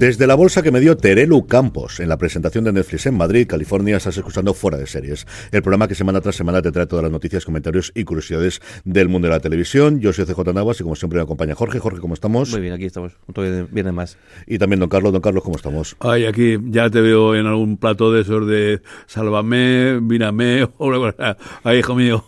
Desde la bolsa que me dio Terelu Campos en la presentación de Netflix en Madrid, California, estás escuchando Fuera de Series, el programa que semana tras semana te trae todas las noticias, comentarios y curiosidades del mundo de la televisión. Yo soy CJ Navas y como siempre me acompaña Jorge. Jorge, ¿cómo estamos? Muy bien, aquí estamos. Todo viene más. Y también don Carlos. Don Carlos, ¿cómo estamos? Ay, aquí ya te veo en algún plato de esos de sálvame, mírame, o Ay, hijo mío.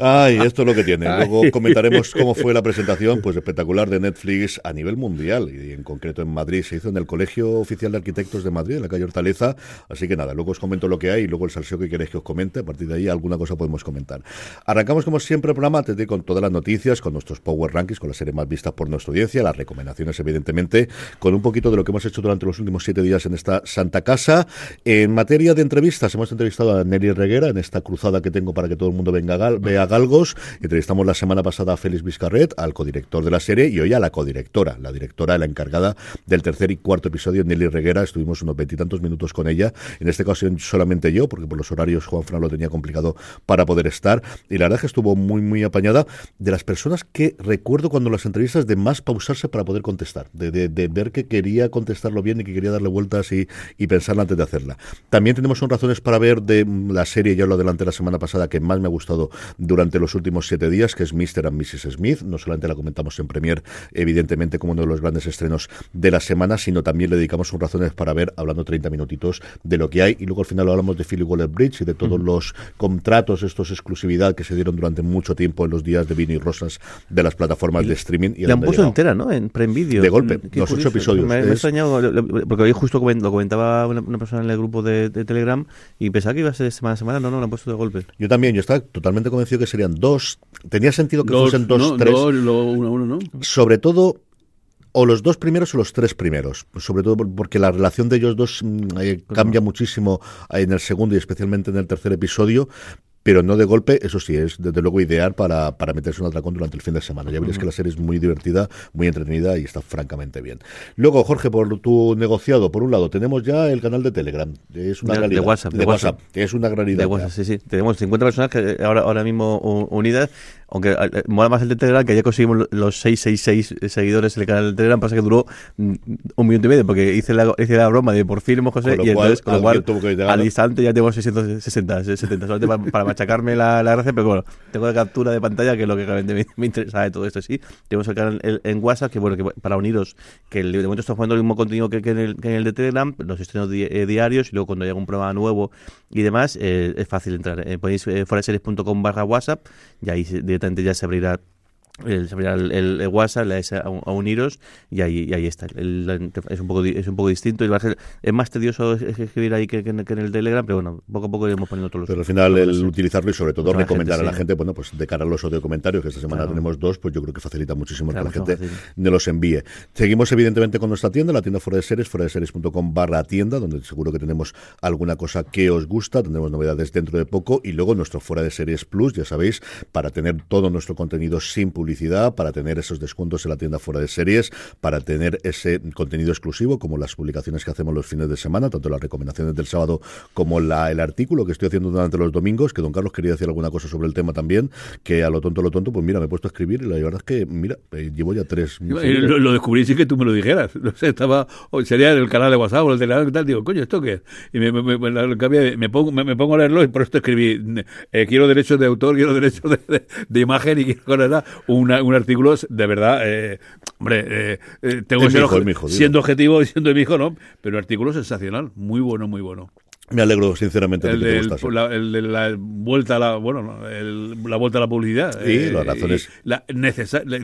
Ay, esto es lo que tiene. Luego comentaremos cómo fue la presentación, pues espectacular de Netflix a nivel mundial y en concreto en Madrid se hizo en el Colegio Oficial de Arquitectos de Madrid, en la calle Hortaleza. Así que nada, luego os comento lo que hay y luego el salseo que queréis que os comente. A partir de ahí alguna cosa podemos comentar. Arrancamos como siempre el programa con todas las noticias, con nuestros Power Rankings, con las series más vistas por nuestra audiencia, las recomendaciones evidentemente, con un poquito de lo que hemos hecho durante los últimos siete días en esta Santa Casa. En materia de entrevistas, hemos entrevistado a Nelly Reguera en esta cruzada que tengo para que todo el mundo venga a vea Galgos. Entrevistamos la semana pasada a Félix Vizcarret, al codirector de la serie, y hoy a la codirectora, la directora, la encargada del tercer y cuarto episodio, Nelly Reguera. Estuvimos unos veintitantos minutos con ella. En este caso solamente yo, porque por los horarios Juan Fran lo tenía complicado para poder estar. Y la verdad es que estuvo muy, muy apañada de las personas que recuerdo cuando las entrevistas de más pausarse para poder contestar, de, ver que quería contestarlo bien y que quería darle vueltas y, y pensarla antes de hacerla. También tenemos son razones para ver de la serie, ya lo adelanté la semana pasada, que más me ha gustado durante los últimos siete días, que es Mr. and Mrs. Smith. No solamente la comentamos en Premier, evidentemente, como uno de los grandes estrenos de la semana, sino también le dedicamos un razones para ver, hablando 30 minutitos de lo que hay. Y luego al final hablamos de Philip Waller Bridge y de todos los contratos, estos exclusividad que se dieron durante mucho tiempo en los días de Vini y Rosas de las plataformas de streaming. Y la han puesto entera, ¿no? En Prime Video. De golpe, los ocho episodios. Me, me extrañado, porque hoy justo lo comentaba una, persona en el grupo de, Telegram y pensaba que iba a ser semana a semana. No, no, la han puesto de golpe. Yo también, yo estaba totalmente convencido que serían dos. Tenía sentido que fuesen dos, tres. uno, uno, ¿no? Sobre todo o los dos primeros o los tres primeros, sobre todo porque la relación de ellos dos mm, eh, cambia muchísimo en el segundo y especialmente en el tercer episodio, pero no de golpe, eso sí, es desde luego ideal para, para meterse un atracón durante el fin de semana. Ya veréis que la serie es muy divertida, muy entretenida y está francamente bien. Luego, Jorge, por tu negociado, por un lado, tenemos ya el canal de Telegram, es una realidad. De WhatsApp. De, WhatsApp, es una realidad. De WhatsApp, sí, sí. Tenemos 50 personas que ahora, ahora mismo unidas aunque eh, mola más el de Telegram, que ya conseguimos los 666 seguidores en el canal de Telegram, pasa que duró mm, un minuto y medio, porque hice la, hice la broma de por fin hemos José, y entonces, con lo cual, al instante ya tengo 660, 70, solamente para, para machacarme la, la gracia, pero bueno, tengo la captura de pantalla, que es lo que realmente me, me interesa de todo esto, sí. Tenemos el canal en WhatsApp, que bueno, que para uniros, que de momento estamos poniendo el mismo contenido que, en, el, que en el de Telegram, los estrenos eh, diarios, y luego cuando haya un programa nuevo y demás, eh, es fácil entrar. Eh, podéis eh, barra WhatsApp, y ahí directamente ya se abrirá el, el, el, WhatsApp, le a, a, uniros y ahí, ahí está. es, un poco, es un poco distinto y va a ser, es más tedioso escribir ahí que, en, el Telegram, pero bueno, poco a poco iremos poniendo todos los. Pero al final, el utilizarlo y sobre todo recomendar a la gente, bueno, pues de cara a los audio comentarios, que esta semana tenemos dos, pues yo creo que facilita muchísimo que la gente nos los envíe. Seguimos, evidentemente, con nuestra tienda, la tienda fuera de series, fuera de series.com barra tienda, donde seguro que tenemos alguna cosa que os gusta, tendremos novedades dentro de poco y luego nuestro fuera de series plus, ya sabéis, para tener todo nuestro contenido sin publicidad publicidad, para tener esos descuentos en la tienda fuera de series, para tener ese contenido exclusivo, como las publicaciones que hacemos los fines de semana, tanto las recomendaciones del sábado como la, el artículo que estoy haciendo durante los domingos, que don Carlos quería decir alguna cosa sobre el tema también, que a lo tonto, lo tonto, pues mira, me he puesto a escribir y la verdad es que, mira, eh, llevo ya tres. Lo, lo, descubrí sin que tú me lo dijeras. No sé, estaba, sería en el canal de WhatsApp o el Telegram y tal, digo, coño, ¿esto qué es? Y me, me, me, pongo, me, pongo a leerlo y por esto escribí, eh, quiero derechos de autor, quiero derechos de, de, imagen y quiero una, un artículo de verdad, eh, hombre, eh, eh tengo que ser siendo objetivo y siendo mi hijo, ¿no? Pero artículo sensacional, muy bueno, muy bueno. Me alegro sinceramente el de que te gustase. la, el de la vuelta a la bueno no, el- la vuelta a la publicidad Sí, las razones. y la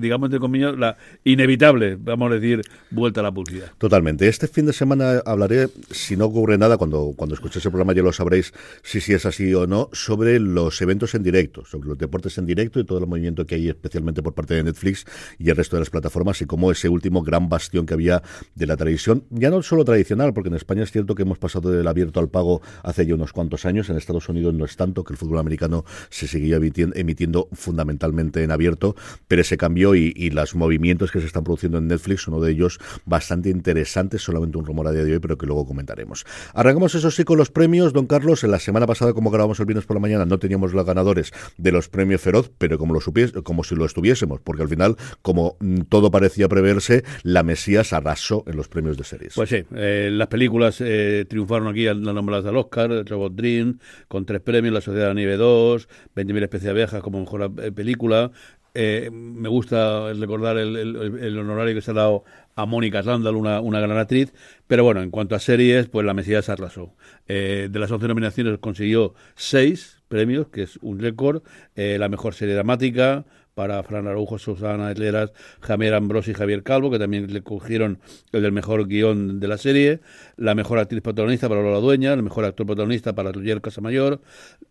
digamos entre comillas la inevitable vamos a decir vuelta a la publicidad Totalmente. Este fin de semana hablaré, si no ocurre nada, cuando, cuando escuchéis el programa ya lo sabréis si, si es así o no, sobre los eventos en directo, sobre los deportes en directo y todo el movimiento que hay especialmente por parte de Netflix y el resto de las plataformas y cómo ese último gran bastión que había de la televisión, ya no solo tradicional, porque en España es cierto que hemos pasado del abierto al pago hace ya unos cuantos años, en Estados Unidos no es tanto, que el fútbol americano se seguía emitiendo, fundamentalmente en abierto, pero ese cambio y, y los movimientos que se están produciendo en Netflix, uno de ellos bastante interesante, solamente un rumor a día de hoy, pero que luego comentaremos. Arrancamos eso sí con los premios, don Carlos, en la semana pasada como grabamos el viernes por la mañana no teníamos los ganadores de los premios Feroz, pero como lo como si lo estuviésemos, porque al final, como mm, todo parecía preverse, la Mesías arrasó en los premios de series. Pues sí, eh, las películas eh, triunfaron aquí al las nombradas al Oscar, Robot Dream, con tres premios, La Sociedad de la Nieve 2, 20.000 especies de abejas como mejor eh, película. Eh, me gusta recordar el, el- el honorario que se ha dado a Mónica Randall, una, una gran actriz. Pero bueno, en cuanto a series, pues La Mesías arrasó. Eh, de las 11 nominaciones consiguió 6 premios, que es un récord. Eh, la mejor serie dramática, para Fran Araujo, Susana Etleras, Javier Ambrosi y Javier Calvo, que también le cogieron el del mejor guion de la serie, la mejor actriz protagonista para Lola Dueña, el mejor actor protagonista para Roger Casamayor,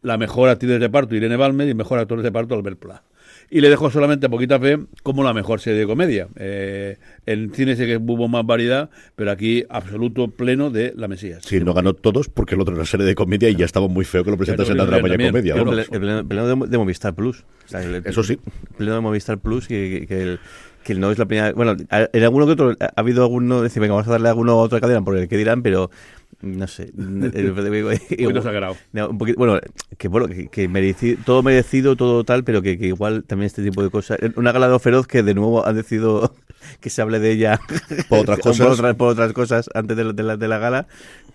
la mejor actriz de reparto Irene Balmer y el mejor actor de reparto Albert Pla. Y le dejó solamente poquita fe como la mejor serie de comedia. Eh, en cine sé que hubo más variedad, pero aquí absoluto pleno de La Mesías. Sí, no ganó todos porque el otro era una serie de comedia y ya estaba muy feo que lo presentasen en la drama y comedia. Pero vamos. El pleno, de, de Movistar Plus. O sea, el- Eso sí. El pleno de Movistar Plus, que, que- que el- que no es la primera. Bueno, en alguno que otro ha habido alguno. Decir, venga, vamos a darle a alguno a otra cadena por el que dirán, pero. No sé. Sagrado. No, un poquito- bueno, que bueno, que, que mereci- todo merecido, todo tal, pero que, que igual también este tipo de cosas. Una gala de feroz que de nuevo han decidido que se hable de ella Por otras cosas. por, otras, por otras cosas antes de la, de la, de la gala,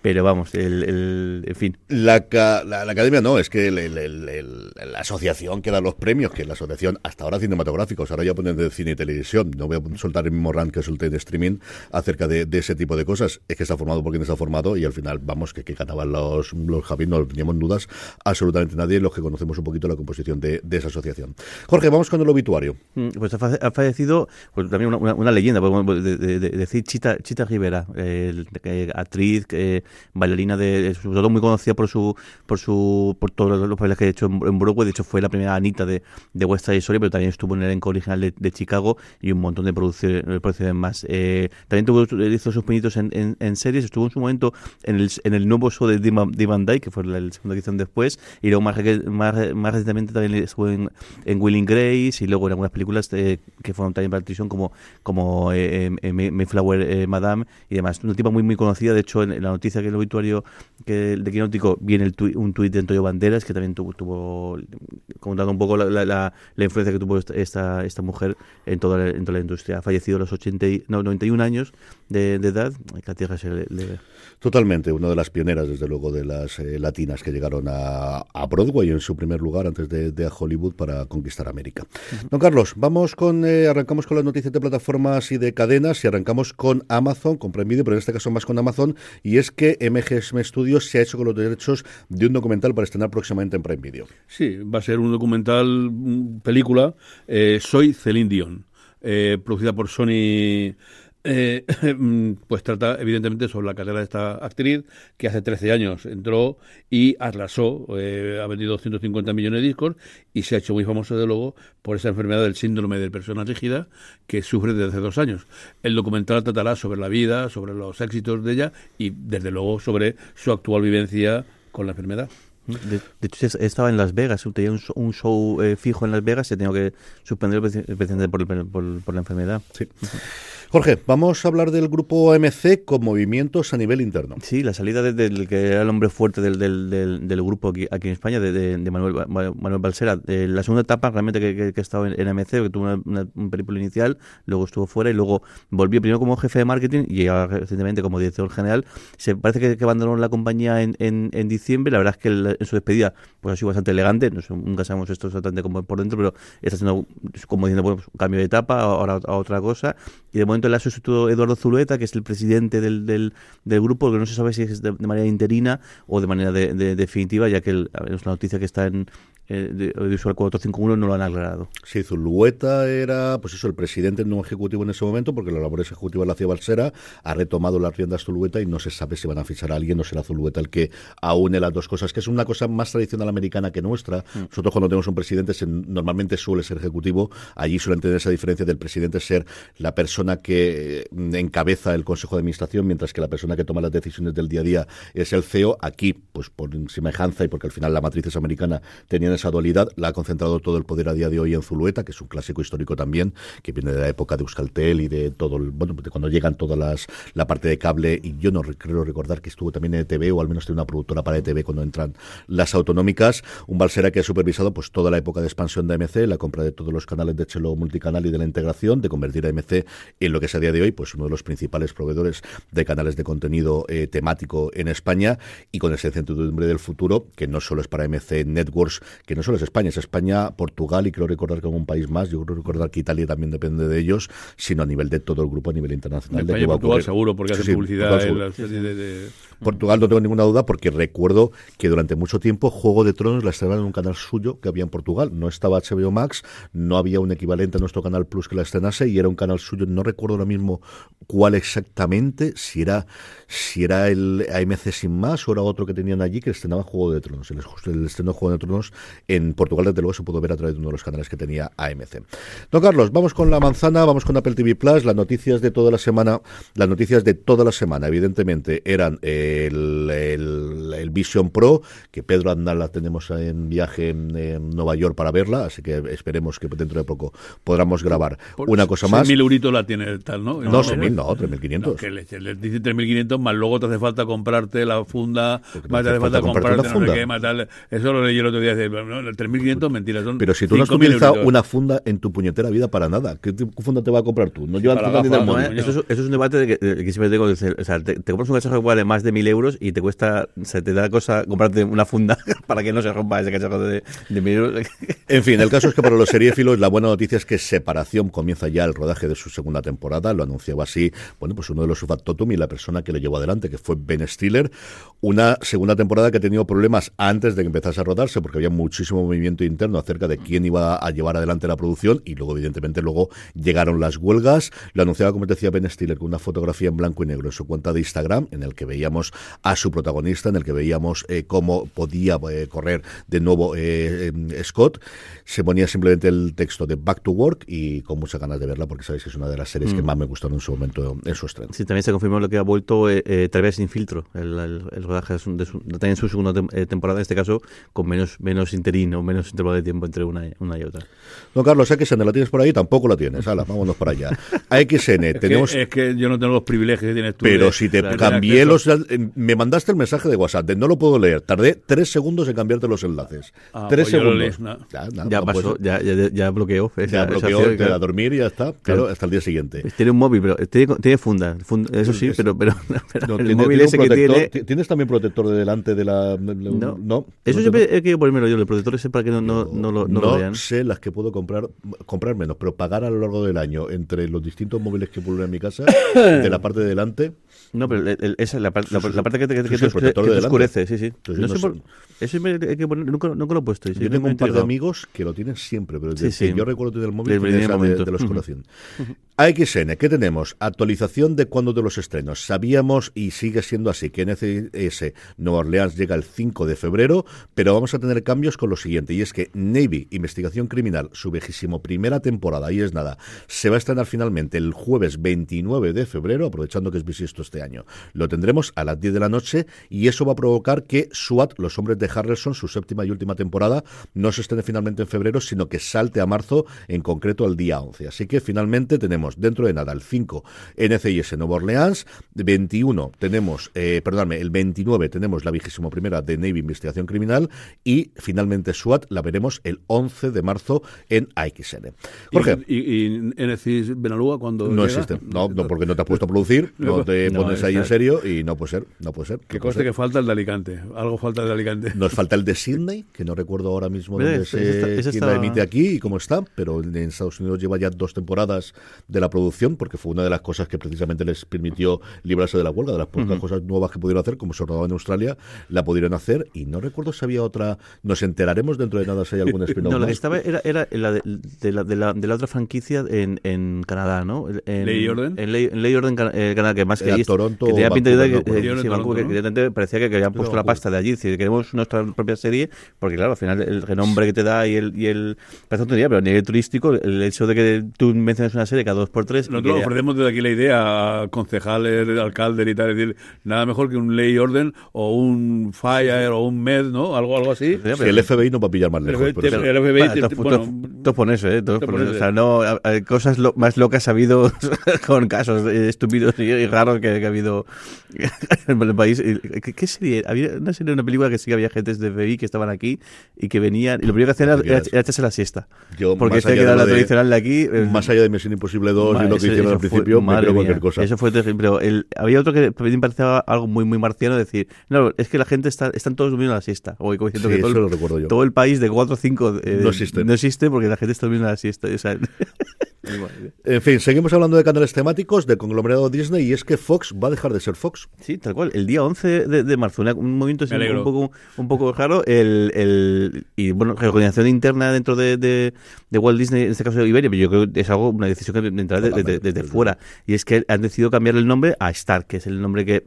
pero vamos, el, el- en fin. La, ca- la, la academia no, es que el- el- la asociación que da los premios, que es la asociación hasta ahora cinematográficos, ahora ya ponen de cine y televisión, no voy a soltar el mismo rant que solté de streaming acerca de, de ese tipo de cosas, es que está formado por quien está formado y al final, vamos, que, que los, los Javi, no teníamos dudas absolutamente nadie, los que conocemos un poquito la composición de, esa asociación. Jorge, vamos con el obituario. Mm, Pues ha fa- ha fallecido pues también una, leyenda, pues, de, de- de- decir Chita, Chita Rivera, eh, eh, actriz, eh, bailarina de, sobre todo muy conocida por su por su por todos los papeles que ha hecho en, Broadway, de hecho fue la primera Anita de, de West Side Story, pero también estuvo en el elenco original de, de Chicago y un montón de producciones, producciones más. Eh, también tuvo, hizo sus pinitos en series, estuvo en su momento en el, en el nuevo show de Dee Van Dee Van Dyke, que fue la, la segunda edición después, y luego más, más, más recientemente también estuvo en, en Will and Grace y luego en algunas películas eh, que fueron también para la televisión como, como eh, eh, May- Mayflower eh, Madame y demás. Una tipa muy muy conocida, de hecho en, en la noticia que el obituario que, de Quinótico viene el un tuit de Antonio Banderas que también tuvo, tuvo contando un poco la, la, la- la influencia que tuvo esta, esta, mujer en toda, la, en toda la industria. Ha fallecido a los 80 y- no, 91 años de, de edad, que a tierra se le- le, Totalmente, una de las pioneras, desde luego, de las eh, latinas que llegaron a, a Broadway en su primer lugar antes de, de a Hollywood para conquistar América. Don Carlos, vamos con, eh, arrancamos con las noticias de plataformas y de cadenas y arrancamos con Amazon, con Prime Video, pero en este caso más con Amazon, y es que MGM Studios se ha hecho con los derechos de un documental para estrenar próximamente en Prime Video. Sí, va a ser un documental, película, eh, Soy Celine Dion, producida por Sony. Eh, mm, pues trata evidentemente sobre la carrera de esta actriz que hace 13 años entró y arrasó, eh, ha vendido 250 millones de discos y se ha hecho muy famoso desde luego por esa enfermedad del síndrome de persona rígida que sufre desde hace dos años. El documental tratará sobre la vida, sobre los éxitos de ella y desde luego sobre su actual vivencia con la enfermedad. De, de hecho, es- estaba en Las Vegas, tenía un, un show eh, fijo en Las Vegas, se tenía que suspender por, el- por, por la enfermedad. Sí. Jorge, vamos a hablar del grupo AMC con movimientos a nivel interno. Sí, la salida de- del que era el hombre fuerte del, del, del, grupo aquí, en España, de, de- de Manuel, Manuel Balsera. Eh, la segunda etapa realmente que, que, que ha estado en, en AMC, que tuvo una, una- un periplo inicial, luego estuvo fuera y luego volvió primero como jefe de marketing y ahora recientemente como director general. Se parece que, que abandonó la compañía en, en, en diciembre. La verdad es que en su despedida pues ha sido bastante elegante. Nunca sabemos esto exactamente como por dentro, pero está haciendo como diciendo, bueno, pues, un cambio de etapa, ahora a otra cosa. Y de momento la Eduardo Zulueta, que es el presidente del, del, del grupo, que no se sabe si es de, manera interina o de manera de, de- definitiva, ya que es una noticia que está en eh, de, de Visual 451 no lo han aclarado. Sí, Zulueta era, pues eso, el presidente no ejecutivo en ese momento, porque las labores ejecutivas la hacía Balsera, ha retomado las riendas Zulueta y no se sabe si van a fichar a alguien o será Zulueta el que aúne las dos cosas, que es una cosa más tradicional americana que nuestra. Nosotros cuando tenemos un presidente se- normalmente suele ser ejecutivo, allí suelen tener esa diferencia del presidente ser la persona que eh, encabeza el Consejo de Administración, mientras que la persona que toma las decisiones del día a día es el CEO. Aquí, pues por semejanza y porque al final la matriz es americana, tenían esa dualidad, la ha concentrado todo el poder a día de hoy en Zulueta, que es un clásico histórico también, que viene de la época de Euskaltel y de todo el, bueno, de cuando llegan todas las, la parte de cable, y yo no re- creo recordar que estuvo también en ETV, o al menos tiene una productora para ETV cuando entran las autonómicas, un Balsera que ha supervisado pues toda la época de expansión de AMC, la compra de todos los canales de Chelo multicanal y de la integración, de convertir a AMC en lo que es a día de hoy, pues uno de los principales proveedores de canales de contenido eh, temático en España, y con esa incertidumbre del futuro, que no solo es para MC Networks, que no solo es España, es España, Portugal y creo recordar que algún país más, yo creo recordar que Italia también depende de ellos, sino a nivel de todo el grupo, a nivel internacional. España Portugal seguro, porque Sí, hacen sí, publicidad Portugal en seguro. la serie de- de- Portugal no tengo ninguna duda porque recuerdo que durante mucho tiempo Juego de Tronos la estrenaban en un canal suyo que había en Portugal. No estaba HBO Max, no había un equivalente a nuestro canal Plus que la estrenase y era un canal suyo. No recuerdo ahora mismo cuál exactamente, si era si era el AMC sin más o era otro que tenían allí que estrenaba Juego de Tronos. El, el estreno de Juego de Tronos en Portugal desde luego se pudo ver a través de uno de los canales que tenía AMC. Don Carlos, vamos con la manzana, vamos con Apple TV Plus, las noticias de toda la semana, las noticias de toda la semana, evidentemente, eran el, el, el Vision Pro, que Pedro Andal la tenemos en viaje en, en Nueva York para verla, así que esperemos que dentro de poco podamos grabar por una cosa más. 6.000 euritos la tiene tal, ¿no? No, 6.000, no, 3.500. No, que le, le dice 3.500, más luego te hace falta comprarte la funda, más te hace falta falta comprarte comprarte una no sé funda. qué, más tal. Eso lo leí el otro día. No, el 3.500, mentira, son Pero si tú no has 5.000 utilizado euritos. una funda en tu puñetera vida para nada, ¿qué funda te va a comprar tú? No llevan Para funda ni del mundo. Eso, es, eso es un debate de que, de que siempre tengo. O sea, te, te compras un cacharro que vale más de mil euros y te cuesta, se te da cosa comprarte una funda para que no se rompa ese cacharro de, de mil euros. En fin, el caso es que para los seriéfilos la buena noticia es que Separación comienza ya el rodaje de su segunda temporada, lo anunciaba así, bueno, pues uno de los factotum y la persona que lo llevó adelante, que fue Ben Stiller, una segunda temporada que ha tenido problemas antes de que empezase a rodarse, porque había muchísimo movimiento interno acerca de quién iba a llevar adelante la producción, y luego, evidentemente, luego llegaron las huelgas, lo anunciaba, como te decía, Ben Stiller, con una fotografía en blanco y negro en su cuenta de Instagram, en el que veíamos a su protagonista, en el que veíamos eh, cómo podía eh, correr de nuevo eh, eh, Scott, se ponía simplemente el texto de Back to Work y con muchas ganas de verla porque sabéis que es una de las series que más me gustaron en su momento en su estreno. Sí, también se confirmó lo que ha vuelto eh, eh, Través sin filtro, el, el, el rodaje de su, de su- también su segunda eh, temporada, en este caso con menos menos interino, menos intervalo de tiempo entre una, y- una y otra. Don Carlos, AXN, ¿la tienes por ahí? Tampoco la tienes. Hala, vámonos para allá. AXN, Es que- tenemos... es que yo no tengo los privilegios que tienes tú. Pero de- si te cambié los... eh, Me mandaste el mensaje de WhatsApp, de no lo puedo leer. Tardé tres segundos en cambiarte los enlaces. Ah, tres pues lo segundos. no. Ya, nada, ya no puede pasó, ya, ya, ya bloqueó. esa- Ya bloqueó, te claro. a dormir y ya está. Claro, Claro. hasta el día siguiente. Tiene un móvil, pero tiene, tiene funda, funda, eso sí, Es- pero, pero, pero No, el tiene- móvil tiene ese que tiene... ti- ¿Tienes también protector de delante de la...? No, no eso no siempre he querido ponérmelo yo, el protector ese para que no, no, no, lo, no lo vean. sé las que puedo comprar, comprar menos, pero pagar a lo largo del año entre los distintos móviles que pululan en mi casa, de la parte de delante, No, pero el- el- esa es la, parte que te, que sí, que de te oscurece, sí, sí. No no sé por- eso siempre hay que poner, nunca, nunca lo he puesto. Yo tengo me un par de amigos que lo tienen siempre, pero que yo recuerdo tener el móvil de, momento. de la oscuración. AXN, ¿qué tenemos? Actualización de cuándo de los estrenos. Sabíamos, y sigue siendo así, que NCS Nueva Orleans llega el 5 de febrero, pero vamos a tener cambios con lo siguiente, y es que Navy, Investigación Criminal, su vejísimo primera temporada, y es nada, se va a estrenar finalmente el jueves 29 de febrero, aprovechando que es bisiesto este año. Lo tendremos a las 10 de la noche, y eso va a provocar que SWAT, los hombres de Harrelson, su séptima y última temporada, no se estrene finalmente en febrero, sino que salte a marzo, en concreto al día 11. Así que finalmente tenemos dentro de nada el 5 NCIS Nueva Orleans, 21 tenemos, eh, perdóname, el 29 tenemos la vigésimo primera de Navy Investigación Criminal y finalmente SWAT la veremos el 11 de marzo en AXN. Jorge. ¿Y, y, y NCIS Benalúa cuando No llega? existe, no, no, porque no te has puesto a producir, no te No, pones ahí en serio y no puede ser, no puede ser. Que no puede conste ser. que falta el de Alicante. Algo falta el de Alicante. Nos falta el de Sydney, que no recuerdo ahora mismo dónde ese- se, quién la emite aquí y cómo está, pero en Estados Unidos lleva ya dos temporadas de la producción, porque fue una de las cosas que precisamente les permitió librarse de la huelga, de las pocas cosas nuevas que pudieron hacer, como se rodaba en Australia, la pudieron hacer, y no recuerdo si había otra, nos enteraremos dentro de nada si hay algún spin-off No, la que estaba era, era la de, de la, de, la, de la otra franquicia en, en Canadá, ¿no? En, Ley y Orden. En Ley, en Ley y Orden eh, Canadá, que más que Era ahí- Toronto que tenía pinta de que, eh, parecía que, que habían puesto la pasta de allí. Decir, queremos nuestra propia serie, porque claro, al final el renombre que te da y el, y el parece tontería, pero a nivel turístico, el hecho de que tú menciones una serie cada dos por tres. Nosotros ofrecemos desde aquí la idea a concejales, alcaldes y tal, es decir, nada mejor que un ley y orden o un fire o un med, ¿no? Algo, algo así. Sí, el FBI no va a pillar más lejos. El FBI, te- eso, ¿eh? O sea, no, a- a- cosas lo- más locas ha habido con casos eh, estúpidos y, y raros que, que ha habido en el país. ¿Qué, qué serie? Había una serie, una película que sí que había agentes de FBI que estaban aquí y que venían. Y lo primero que hacían era, era, era echarse la siesta. Yo, Porque más este allá que era de la tradicional de aquí. eh, Más allá de Misión Imposible 2 y lo que hicieron al eso fue- principio, me creo mía, cualquier cosa. Eso fue terrible. Pero el, había otro que me parecía algo muy muy marciano, decir, no, es que la gente está, están todos durmiendo a la siesta. O como diciendo Sí, que todo, lo recuerdo yo. todo el país de 4 o 5 No existe. no existe porque la gente está durmiendo a la siesta. O sea, En fin, seguimos hablando de canales temáticos, de conglomerado Disney, y es que Fox va a dejar de ser Fox. Sí, tal cual. El día 11 de, de marzo, una- un movimiento un, poco, un poco raro. El, el, y bueno, reorganización interna dentro de, de, de Walt Disney, en este caso de Iberia, pero yo creo que es algo, una decisión que entra de- de- de- desde fuera. Y es que han decidido cambiar el nombre a Star, que es el nombre que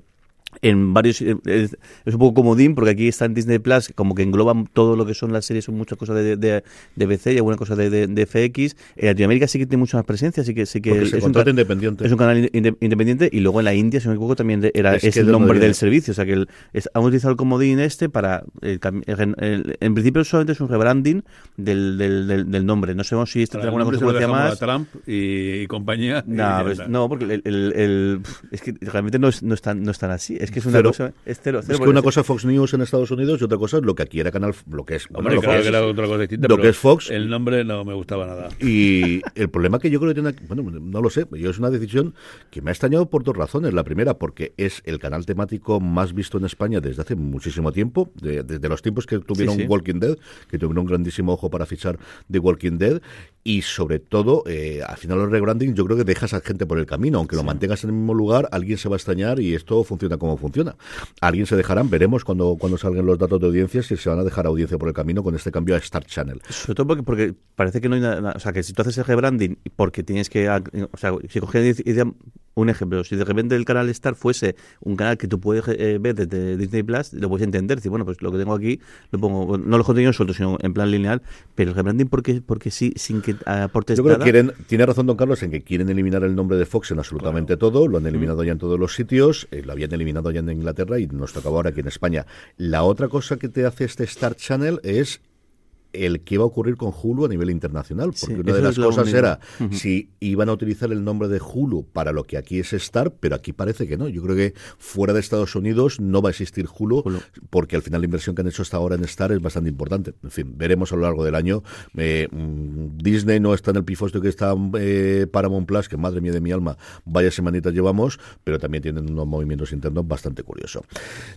en varios eh, es, un poco comodín porque aquí está en Disney Plus como que engloban todo lo que son las series son muchas cosas de, de, de BC y alguna cosa de, de, de FX en Latinoamérica sí que tiene mucha más presencia así que sí que es se un independiente. es un canal inde- independiente y luego en la India si no me equivoco también era Es el nombre del servicio o sea que el, es, han utilizado el comodín este para el cam- el- el- en principio solamente es un rebranding del, del, del, del nombre no sabemos si esto tiene alguna consecuencia más a Trump y, y compañía. no, pues, no, porque el, es que realmente no es, no es, tan, no es tan así. Es que es una Cero. cosa. Es cero, cero, Es que una cosa es Fox News en Estados Unidos y otra cosa es lo que aquí era canal, lo que es, Hombre, lo claro que que es- era otra cosa distinta. lo pero que es Fox. El nombre no me gustaba nada. Y el problema que yo creo que tiene, bueno, no lo sé, yo es una decisión que me ha extrañado por dos razones. La primera, porque es el canal temático más visto en España desde hace muchísimo tiempo, de- desde los tiempos que tuvieron Sí, sí. Walking Dead, que tuvieron un grandísimo ojo para fichar de Walking Dead, y sobre todo, eh, al final el rebranding yo creo que dejas a gente por el camino, aunque lo mantengas en el mismo lugar, alguien se va a extrañar y esto funciona como funciona. Alguien se dejarán, veremos cuando, cuando salgan los datos de audiencia si se van a dejar audiencia por el camino con este cambio a Star Channel. Sobre todo porque, porque parece que no hay nada. O sea, que si tú haces el rebranding, porque tienes que. O sea, si decían- un ejemplo, si de repente el canal Star fuese un canal que tú puedes eh, ver desde Disney Plus, lo puedes entender. Decir, bueno, pues lo que tengo aquí lo pongo. No los contenidos sueltos, sino en plan lineal. Pero el rebranding, porque, porque sí, sin que aportes Yo creo nada. que quieren, tiene razón don Carlos en que quieren eliminar el nombre de Fox en absolutamente todo, lo han eliminado ya en todos los sitios, eh, lo habían eliminado ya en Inglaterra y nos tocaba ahora aquí en España. La otra cosa que te hace este Star Channel es el que iba a ocurrir con Hulu a nivel internacional, porque Sí, una de las cosas mismo. era si iban a utilizar el nombre de Hulu para lo que aquí es Star, pero aquí parece que no. Yo creo que fuera de Estados Unidos no va a existir Hulu, Hulu. porque al final la inversión que han hecho hasta ahora en Star es bastante importante. En fin, veremos a lo largo del año. Eh, mm, Disney no está en el pifostio que está eh, Paramount Plus, que madre mía de mi alma, vaya semanitas llevamos, pero también tienen unos movimientos internos bastante curiosos.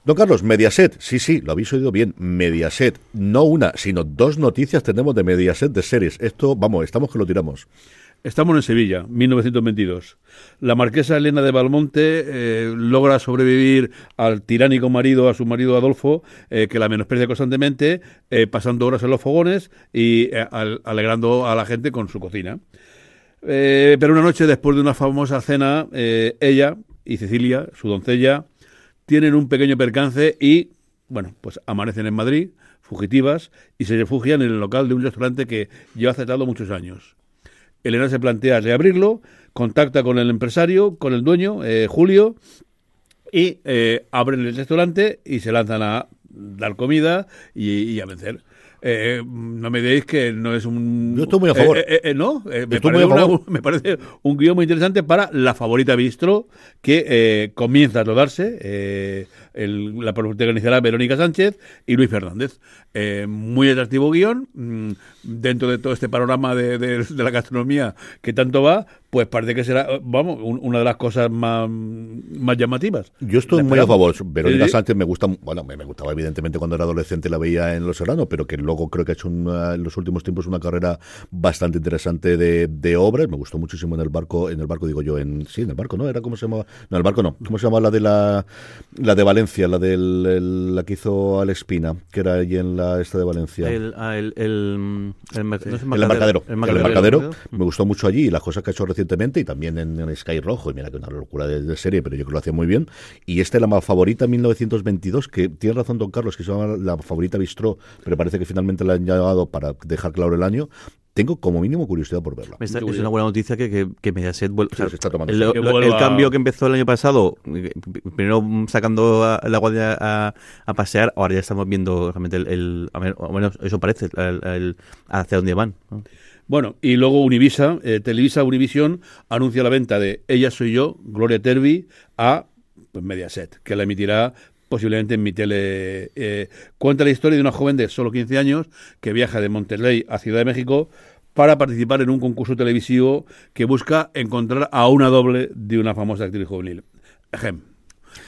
Don Carlos, Mediaset, sí, sí, lo habéis oído bien, Mediaset, no una, sino dos noticias tenemos de Mediaset de series. Esto, vamos, estamos que lo tiramos. Estamos en Sevilla, 1922. La marquesa Elena de Balmonte eh, logra sobrevivir al tiránico marido, a su marido Adolfo, eh, que la menosprecia constantemente, eh, pasando horas en los fogones y al- alegrando a la gente con su cocina. Pero una noche, después de una famosa cena, ella y Cecilia, su doncella, tienen un pequeño percance y, bueno, pues amanecen en Madrid, fugitivas, y se refugian en el local de un restaurante que lleva cerrado muchos años. Elena se plantea reabrirlo, contacta con el empresario, con el dueño, eh, Julio, y eh, abren el restaurante y se lanzan a dar comida y, y a vencer. Eh, no me digáis que no es un... Yo estoy muy a favor. Eh, no, me, parece una- me un guion muy interesante para La Favorita Bistro, que eh, comienza a rodarse. eh, el- la protagonizará Verónica Sánchez y Luis Fernández. Muy atractivo guion. mm, dentro de todo este panorama de, de- de la gastronomía que tanto va, pues parece que será, vamos, un- una de las cosas más, más llamativas. Yo estoy muy a favor. Verónica Sí, sí. Sánchez me gusta, bueno, me, me gustaba evidentemente cuando era adolescente, la veía en Los Serranos, pero que luego luego creo que ha hecho una- en los últimos tiempos una carrera bastante interesante de, de obras. Me gustó muchísimo en el barco, en el barco digo yo, en sí, en el barco, ¿no? Era cómo se llama, no, el barco no, ¿cómo se llama la de la la de Valencia, la del el- la que hizo Al Espina, que era allí en la esta de Valencia? El, ah, el, el, el mer- no es El embarcadero, el me gustó mucho allí y las cosas que ha hecho recientemente y también en, en Sky Rojo, y mira que una locura de, de serie, pero yo creo que lo hacía muy bien. Y esta es la más favorita 1922, que tiene razón Don Carlos, que se llama la favorita Bistró, pero parece que finalmente la han llegado para dejar claro el año. Tengo como mínimo curiosidad por verla. Muy es una buena noticia que, que, que Mediaset vuelve. Sí, se está tomando. el, Que lo- vuelva- el cambio que empezó el año pasado, primero sacando a la guardia a, a pasear, ahora ya estamos viendo realmente el. el- a o menos eso parece, el, el- hacia dónde van. ¿no? Bueno, y luego Univisa, eh, Televisa Univisión anuncia la venta de Ella Soy Yo, Gloria Tervi, a pues, Mediaset, que la emitirá posiblemente en mi tele. eh, cuenta la historia de una joven de solo 15 años que viaja de Monterrey a Ciudad de México para participar en un concurso televisivo que busca encontrar a una doble de una famosa actriz juvenil. Ejem.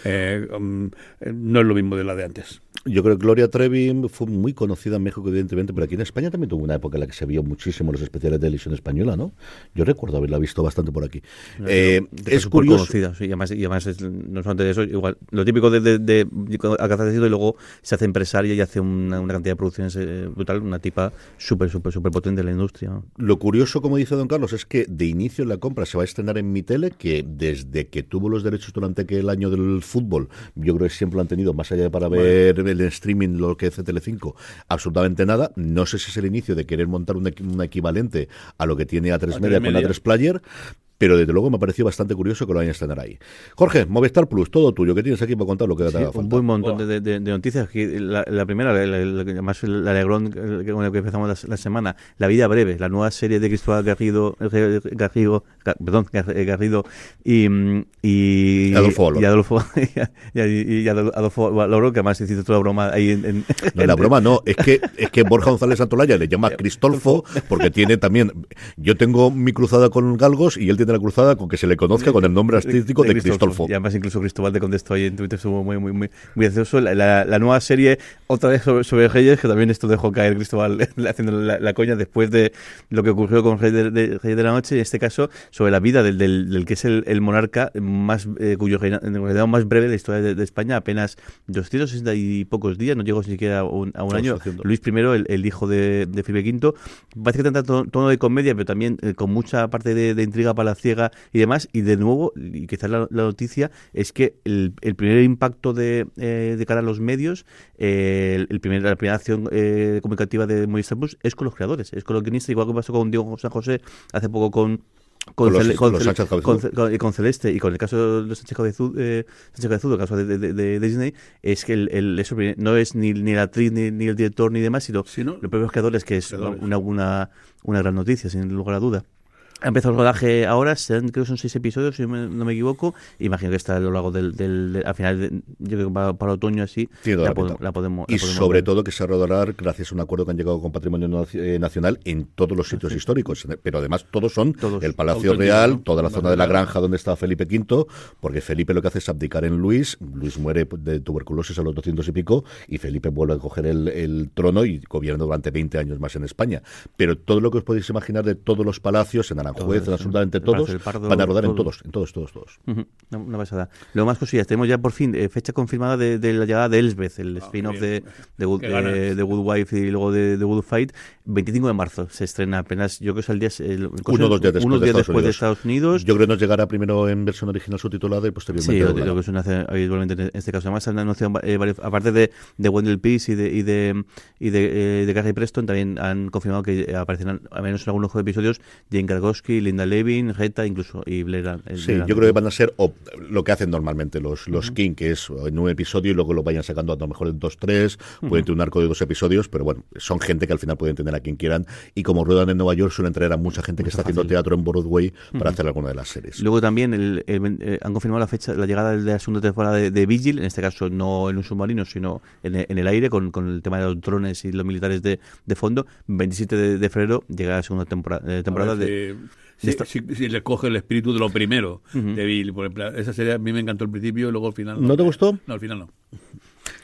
Eh, mm, eh, no es lo mismo de la de antes. Yo creo que Gloria Trevi fue muy conocida en México, evidentemente, pero aquí en España también tuvo una época en la que se vio muchísimo los especiales de televisión española, ¿no? Yo recuerdo haberla visto bastante por aquí. Eh, De es curioso. conocida, sí, y además, y además es- no solamente de eso, igual, lo típico de, de, de, de y luego se hace empresaria y hace una, una cantidad de producciones eh, brutal, una tipa súper, súper, súper potente en la industria. ¿no? Lo curioso, como dice don Carlos, es que de inicio la compra se va a estrenar en mi tele, que desde que tuvo los derechos durante aquel año del fútbol, yo creo que siempre lo han tenido, más allá de para ver el streaming, lo que hace Telecinco, absolutamente nada. No sé si es el inicio de querer montar un, un equivalente a lo que tiene A3 A3 Media con Media. A3 Player. Pero desde luego me ha parecido bastante curioso que lo vayan a estrenar ahí. Jorge, Movistar Plus, todo tuyo. ¿Qué tienes aquí para contar lo que te Sí, haga un falta? buen montón de, de- de noticias. Aquí La, la primera, la, la- además el alegrón con el que empezamos la, la semana, La vida breve, la nueva serie de Cristóbal Garrido, eh, Garrido, Ga- perdón, eh, Garrido y, mm, y Adolfo Valoro. y Adolfo, y, y- y Adolfo Valoro, que además hiciste toda la broma ahí en, en- No, la broma no, es que, es que Borja González Santolaya le llama Cristolfo porque tiene también. Yo tengo mi cruzada con Galgos y él tiene la cruzada con que se le conozca con el nombre artístico de, Cristolfo. Y además incluso Cristóbal te contestó ahí en Twitter, estuvo muy, muy, muy, muy gracioso. La, la- la nueva serie, otra vez sobre, sobre Reyes, que también esto dejó caer Cristóbal haciendo la, la coña después de lo que ocurrió con Rey de, de- Rey de la Noche, en este caso sobre la vida del, del, del que es el, el monarca más eh, cuyo reina- reinado más breve de la historia de, de España, apenas 260 y pocos días, no llegó ni siquiera a un, a un año. Luis I, el, el hijo de, de Felipe V, parece que tanta to- tono de comedia, pero también eh, con mucha parte de, de intriga palaciega y demás. Y de nuevo, y quizás la, la noticia, es que el, el primer impacto de, eh, de cara a los medios, eh, el, el primer, la primera acción eh, comunicativa de Movistar Plus es con los creadores, es con los guionistas, igual que pasó con Diego San José hace poco con Con los- con los Sánchez Cabezudo. con Celeste y con el caso de los Sánchez Cabezudo, eh, Sánchez Cabezudo, el caso de, de- de- de Disney, es que el, el- eso no es ni, ni la actriz, ni, ni el director, ni demás, sino Sí, ¿no? los propios creadores, que es Creadores. una, una, una gran noticia, sin lugar a duda. Ha empezado el rodaje ahora, serán, creo que son seis episodios, si me- no me equivoco. Imagino que está a lo largo del. del, del- al final, de- yo creo que para, para otoño así, la, la pod- pinta. la podemos. Y la podemos sobre ver. todo que se rodará gracias a un acuerdo que han llegado con Patrimonio eh, Nacional en todos los sitios históricos. Pero además todos son Todos el Palacio Real, toda la zona de la granja donde estaba Felipe V, porque Felipe lo que hace es abdicar en Luis. Luis muere de tuberculosis a los 200 y pico y Felipe vuelve a coger el, el trono y gobierna durante 20 años más en España. Pero todo lo que os podéis imaginar de todos los palacios, en Aranjuez, Todos, en absolutamente todos, Pardo, van a rodar en todo. todos, en todos, todos, todos. Ujú, Una, una pasada. Luego más cosillas. Tenemos ya por fin eh, fecha confirmada de, de la llegada de Elsbeth, el spin-off de, bien. de, Good, de- de Wife y luego de, de Good Fight. 25 de marzo se estrena apenas, yo creo que es el día. El, Uno o dos días después, unos de, días Estados después de Unidos. Estados Unidos. Yo creo que nos llegará primero en versión original subtitulada y posteriormente. Sí, lo, que hacer habitualmente en este caso. Además, han anunciado, eh, varios- aparte de, de Wendell Pierce y de, y de, y de, eh, de Carrie Preston, también han confirmado que eh, aparecerán, al menos en algunos episodios, Jane Kargowski, Linda Levin, Reta, incluso, y Blair. Sí, Blair yo creo que van a ser o- lo que hacen normalmente los, los King, que es en un episodio y luego lo vayan sacando a lo mejor en dos, tres, pueden tener un arco de dos episodios, pero bueno, son gente que al final pueden tener a quien quieran y como ruedan en Nueva York suelen traer a mucha gente que está haciendo teatro en Broadway para hacer alguna de las series. Luego también el- el- eh, han confirmado la fecha, la llegada de la segunda temporada de, de Vigil, en este caso no en un submarino, sino en, el- en el aire, con, con el tema de los drones y los militares de, de fondo. 27 de, de febrero llega la segunda temporada, eh, temporada A ver de... si, le coge el espíritu de lo primero de Bill. Por ejemplo, esa serie a mí me encantó al principio y luego al final. ¿No te gustó? No, al final no.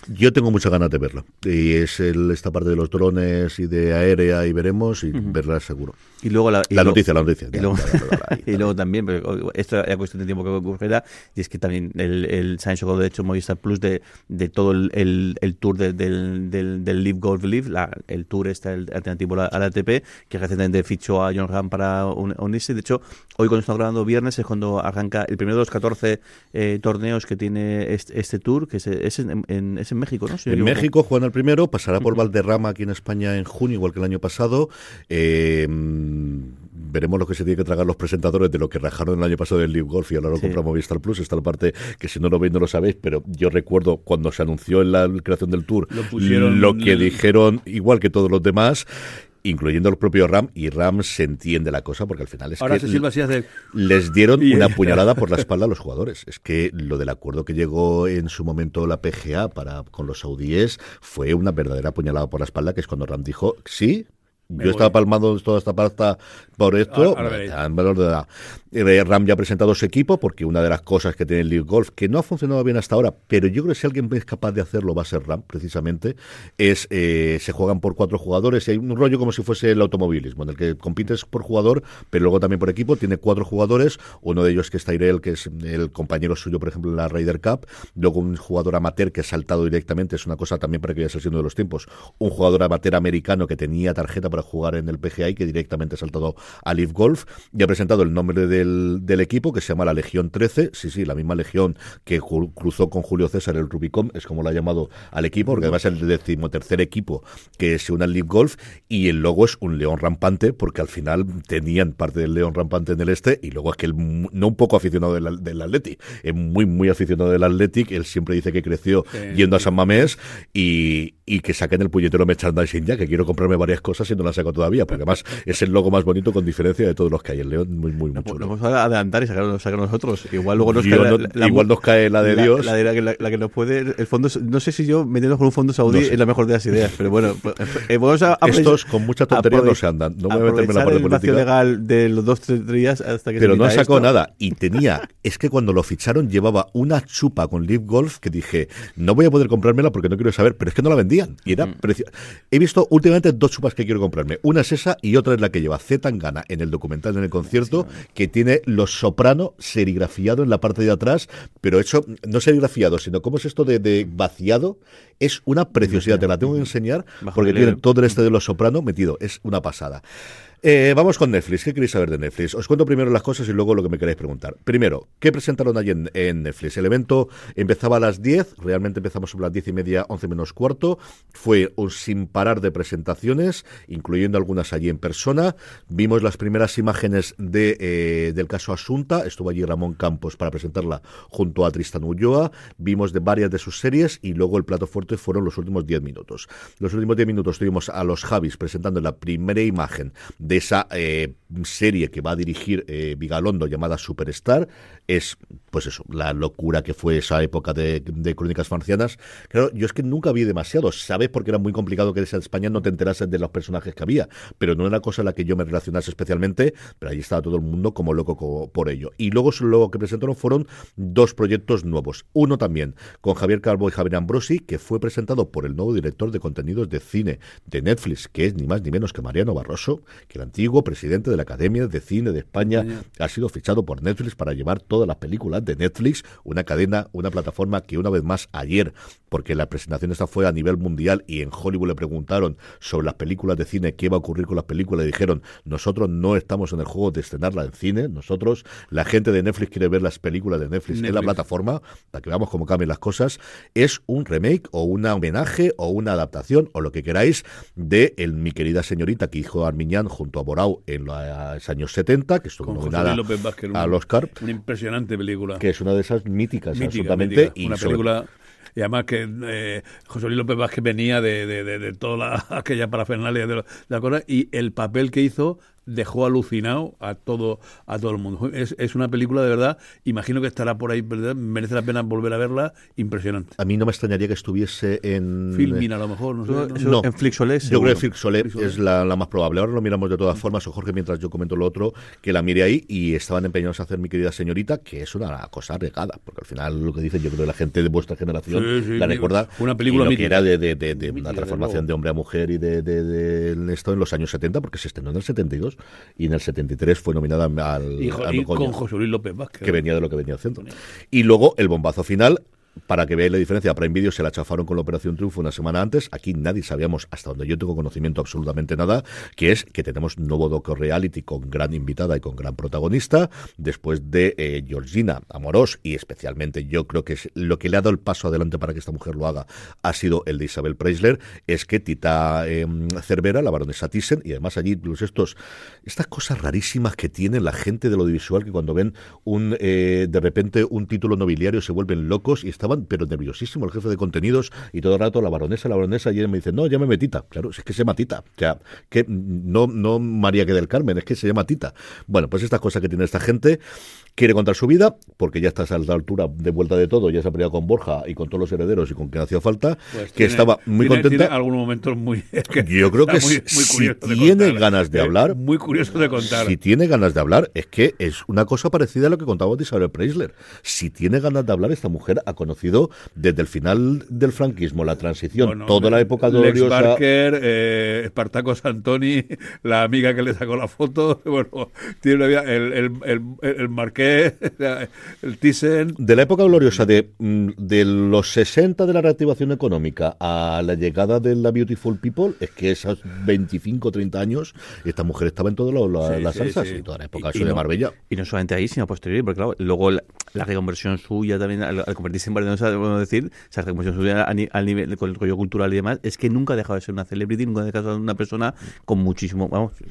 Yo tengo muchas ganas de verla. Y es el, esta parte de los drones y de aérea y veremos y verla seguro. Y luego la, y La lo- noticia, la noticia. Y Ya, luego, y luego también, pero esto es cuestión de tiempo que ocurrirá, y es que también el, el hecho, de hecho, Movistar Plus de, de todo el, el, el tour de- del, del, del Live Golf Live, la- el tour está el alternativo a la, a la ATP, que recientemente fichó a John Ram para un- unirse. De hecho, hoy cuando estamos grabando viernes es cuando arranca el primero de los 14 eh, torneos que tiene este, este tour, que es, es, en, en- es en México, ¿no? Si En. México juegan el primero, pasará por Valderrama aquí en España en junio, igual que el año pasado. Eh, veremos lo que se tiene que tragar los presentadores de lo que rajaron el año pasado del Live Golf y ahora lo Sí. compra Movistar Plus. Esta es la parte que si no lo veis no lo sabéis, pero yo recuerdo cuando se anunció en la creación del tour Lo pusieron- lo que dijeron, igual que todos los demás, incluyendo el propio Ram, y Ram se entiende la cosa porque al final es Ahora que les dieron una puñalada por la espalda a los jugadores. Es que lo del acuerdo que llegó en su momento la PGA para con los saudíes fue una verdadera puñalada por la espalda, que es cuando Ram dijo, sí, Me yo voy". estaba palmando toda esta pasta por esto. Ahora- ahora. Ah, valor de. Eh, Ram ya ha presentado su equipo porque una de las cosas que tiene el League Golf, que no ha funcionado bien hasta ahora, pero yo creo que si alguien es capaz de hacerlo va a ser Ram, precisamente, es eh, se juegan por cuatro jugadores y hay un rollo como si fuese el automovilismo, en el que compites por jugador, pero luego también por equipo. Tiene cuatro jugadores, uno de ellos que es Tyrell, que es el compañero suyo, por ejemplo, en la Ryder Cup, luego un jugador amateur que ha saltado directamente, es una cosa también para que vaya siendo de los tiempos, un jugador amateur americano que tenía tarjeta para jugar en el PGA y que directamente ha saltado a Leaf Golf y ha presentado el nombre del, del equipo que se llama la Legión 13, sí, sí, la misma Legión que cruzó con Julio César el Rubicon, es como lo ha llamado al equipo, porque además es el decimotercer equipo que se une al Leaf Golf y el logo es un león rampante porque al final tenían parte del león rampante en el este y luego es que él, no un poco aficionado del, del Athletic, es muy, muy aficionado del Athletic, él siempre dice que creció Sí, yendo a. San Mamés y, y que saquen el puñetero merchandising ya, que quiero comprarme varias cosas y no las saco todavía, porque además es el logo más bonito con diferencia de todos los que hay. El león muy, muy, muy No, chulo. vamos a adelantar y sacarlo, sacarlo nosotros. Igual luego nos cae la- no- la- igual nos cae la de Dios. La, de la, que- la- la que nos puede. El fondo, no sé si yo metiéndonos con un fondo saudí No sé. es la mejor de las ideas, pero bueno. pues, eh, vamos a aprovechar- Estos con mucha tontería no se andan. No voy a meterme en la parte el política. legal de los dos tres días hasta que se Pero no sacó esto. nada. Y tenía, es que cuando lo ficharon llevaba una chupa con Live Golf que dije, no voy a poder comprármela porque no quiero saber, pero es que no la vendían. Y era precio- He visto últimamente dos chupas que quiero comprarme. Una es esa y otra es la que lleva Z Tangana en el documental, en el concierto, que tiene los soprano serigrafiado en la parte de atrás, pero hecho, no serigrafiado, sino cómo es esto de, de vaciado. Es una preciosidad, te la tengo que enseñar porque tiene todo el este de los soprano metido. Es una pasada. Eh, vamos con Netflix. ¿Qué queréis saber de Netflix? Os cuento primero las cosas y luego lo que me queréis preguntar. Primero, ¿qué presentaron allí en, Netflix? El evento empezaba a las 10, realmente empezamos sobre las 10 y media, 11 menos cuarto. Fue un sin parar de presentaciones, incluyendo algunas allí en persona. Vimos las primeras imágenes de, eh, del caso Asunta. Estuvo allí Ramón Campos para presentarla junto a Tristan Ulloa. Vimos de varias de sus series y luego el plato fuerte fueron los últimos 10 minutos. Los últimos 10 minutos tuvimos a los Javis presentando la primera imagen de esa eh, serie que va a dirigir eh, Vigalondo llamada Superstar. Es, pues eso, la locura que fue esa época de, Crónicas Marcianas. Claro, yo es que nunca vi demasiado, ¿sabes? Porque era muy complicado que en España no te enterases de los personajes que había, pero no era cosa en la que yo me relacionase especialmente, pero ahí estaba todo el mundo como loco co- por ello. Y luego lo que presentaron fueron dos proyectos nuevos. Uno también con Javier Calvo y Javier Ambrosi, que fue presentado por el nuevo director de contenidos de cine de Netflix, que es ni más ni menos que Mariano Barroso, que el antiguo presidente de la Academia de Cine de España ha sido fichado por Netflix para llevar todas las películas de Netflix, una cadena, una plataforma que una vez más ayer, porque la presentación esta fue a nivel mundial y en Hollywood le preguntaron sobre las películas de cine, qué va a ocurrir con las películas, y dijeron, nosotros no estamos en el juego de estrenarla en cine, nosotros, la gente de Netflix quiere ver las películas de Netflix, en la plataforma, para que veamos cómo cambian las cosas, es un remake o un homenaje o una adaptación o lo que queráis de el, mi querida señorita que hizo Armiñán junto a Borau en los años 70, que estuvo nominada al Oscar, Una impresionante película. que es una de esas míticas, Mítica, absolutamente. mítica. y Una sobre- película. Y además que eh, José Luis López Vázquez venía de, de, de, de toda la, aquella parafernalia de, la- de la cosa y el papel que hizo dejó alucinado a todo a todo el mundo. Es, es una película de verdad, imagino que estará por ahí, ¿verdad? merece la pena volver a verla, impresionante. A mí no me extrañaría que estuviese en... Filmin a lo mejor, no sé. ¿no? No. En Flixolé, Yo creo que Flixolé Flixolé. es la, la más probable. Ahora lo miramos de todas formas, o Jorge, mientras yo comento lo otro, que la mire ahí y estaban empeñados a hacer mi querida señorita, que es una cosa regada, porque al final lo que dicen, yo creo que la gente de vuestra generación Sí, sí, la sí, recuerda una película que era de, de- de- de Mítica, una transformación de hombre a mujer y de, de- de esto en los años 70, porque se estrenó en el 72 y en el 73 fue nominada al, Y, jo- al Goya con José Luis López Vázquez. que venía de lo que venía haciendo. Y luego el bombazo final. Para que veáis la diferencia, Prime Video se la chafaron con la Operación Triunfo una semana antes. Aquí nadie sabíamos, hasta donde yo tengo conocimiento, absolutamente nada, que es que tenemos nuevo doco reality con gran invitada y con gran protagonista, después de eh, Georgina Amorós, y especialmente yo creo que es lo que le ha dado el paso adelante para que esta mujer lo haga, ha sido el de Isabel Preisler, es que Tita eh, Cervera, la baronesa Thyssen, y además allí pues estos, estas cosas rarísimas que tiene la gente de lo audiovisual, que cuando ven un eh, de repente un título nobiliario se vuelven locos y estaban pero nerviosísimo el jefe de contenidos y todo el rato la baronesa, la baronesa y me dice, no, llámeme Tita. Claro, es que se llama Tita. Que no, no María que del Carmen, es que se llama Tita. Bueno, pues estas cosas que tiene esta gente, quiere contar su vida, porque ya estás a la altura de vuelta de todo, ya se ha peleado con Borja y con todos los herederos y con quien hacía falta, Pues que tiene- estaba muy tiene- contenta. Tiene algunos momentos muy. es que Yo creo que muy- si- muy si curioso de tiene contar. ganas de Eh, hablar- Muy curioso de contar. Si tiene ganas de hablar, es que es una cosa parecida a lo que contaba de Isabel Preisler. Si tiene ganas de hablar, esta mujer ha conocido desde el final del franquismo, la transición, Bueno, toda la época Lex gloriosa. Barker, eh, Espartaco Santoni, la amiga que le sacó la foto, bueno, tiene una vida, el, el, el, el Marqués, el Thyssen, De la época gloriosa de, mm, de los 60 de la reactivación económica a la llegada de la Beautiful People, es que esos 25, 30 años, esta mujer estaba en todas la- Sí, las sí, salsas sí. y toda la época Y- eso y de no- Marbella. Y no solamente ahí, sino posterior, porque claro, luego la, la reconversión suya también, al, al convertirse en baronesa, podemos decir, esa reconversión suya al nivel, con el rollo cultural y demás, es que nunca ha dejado de ser una celebrity, nunca ha dejado de ser una persona con muchísimo, vamos, que-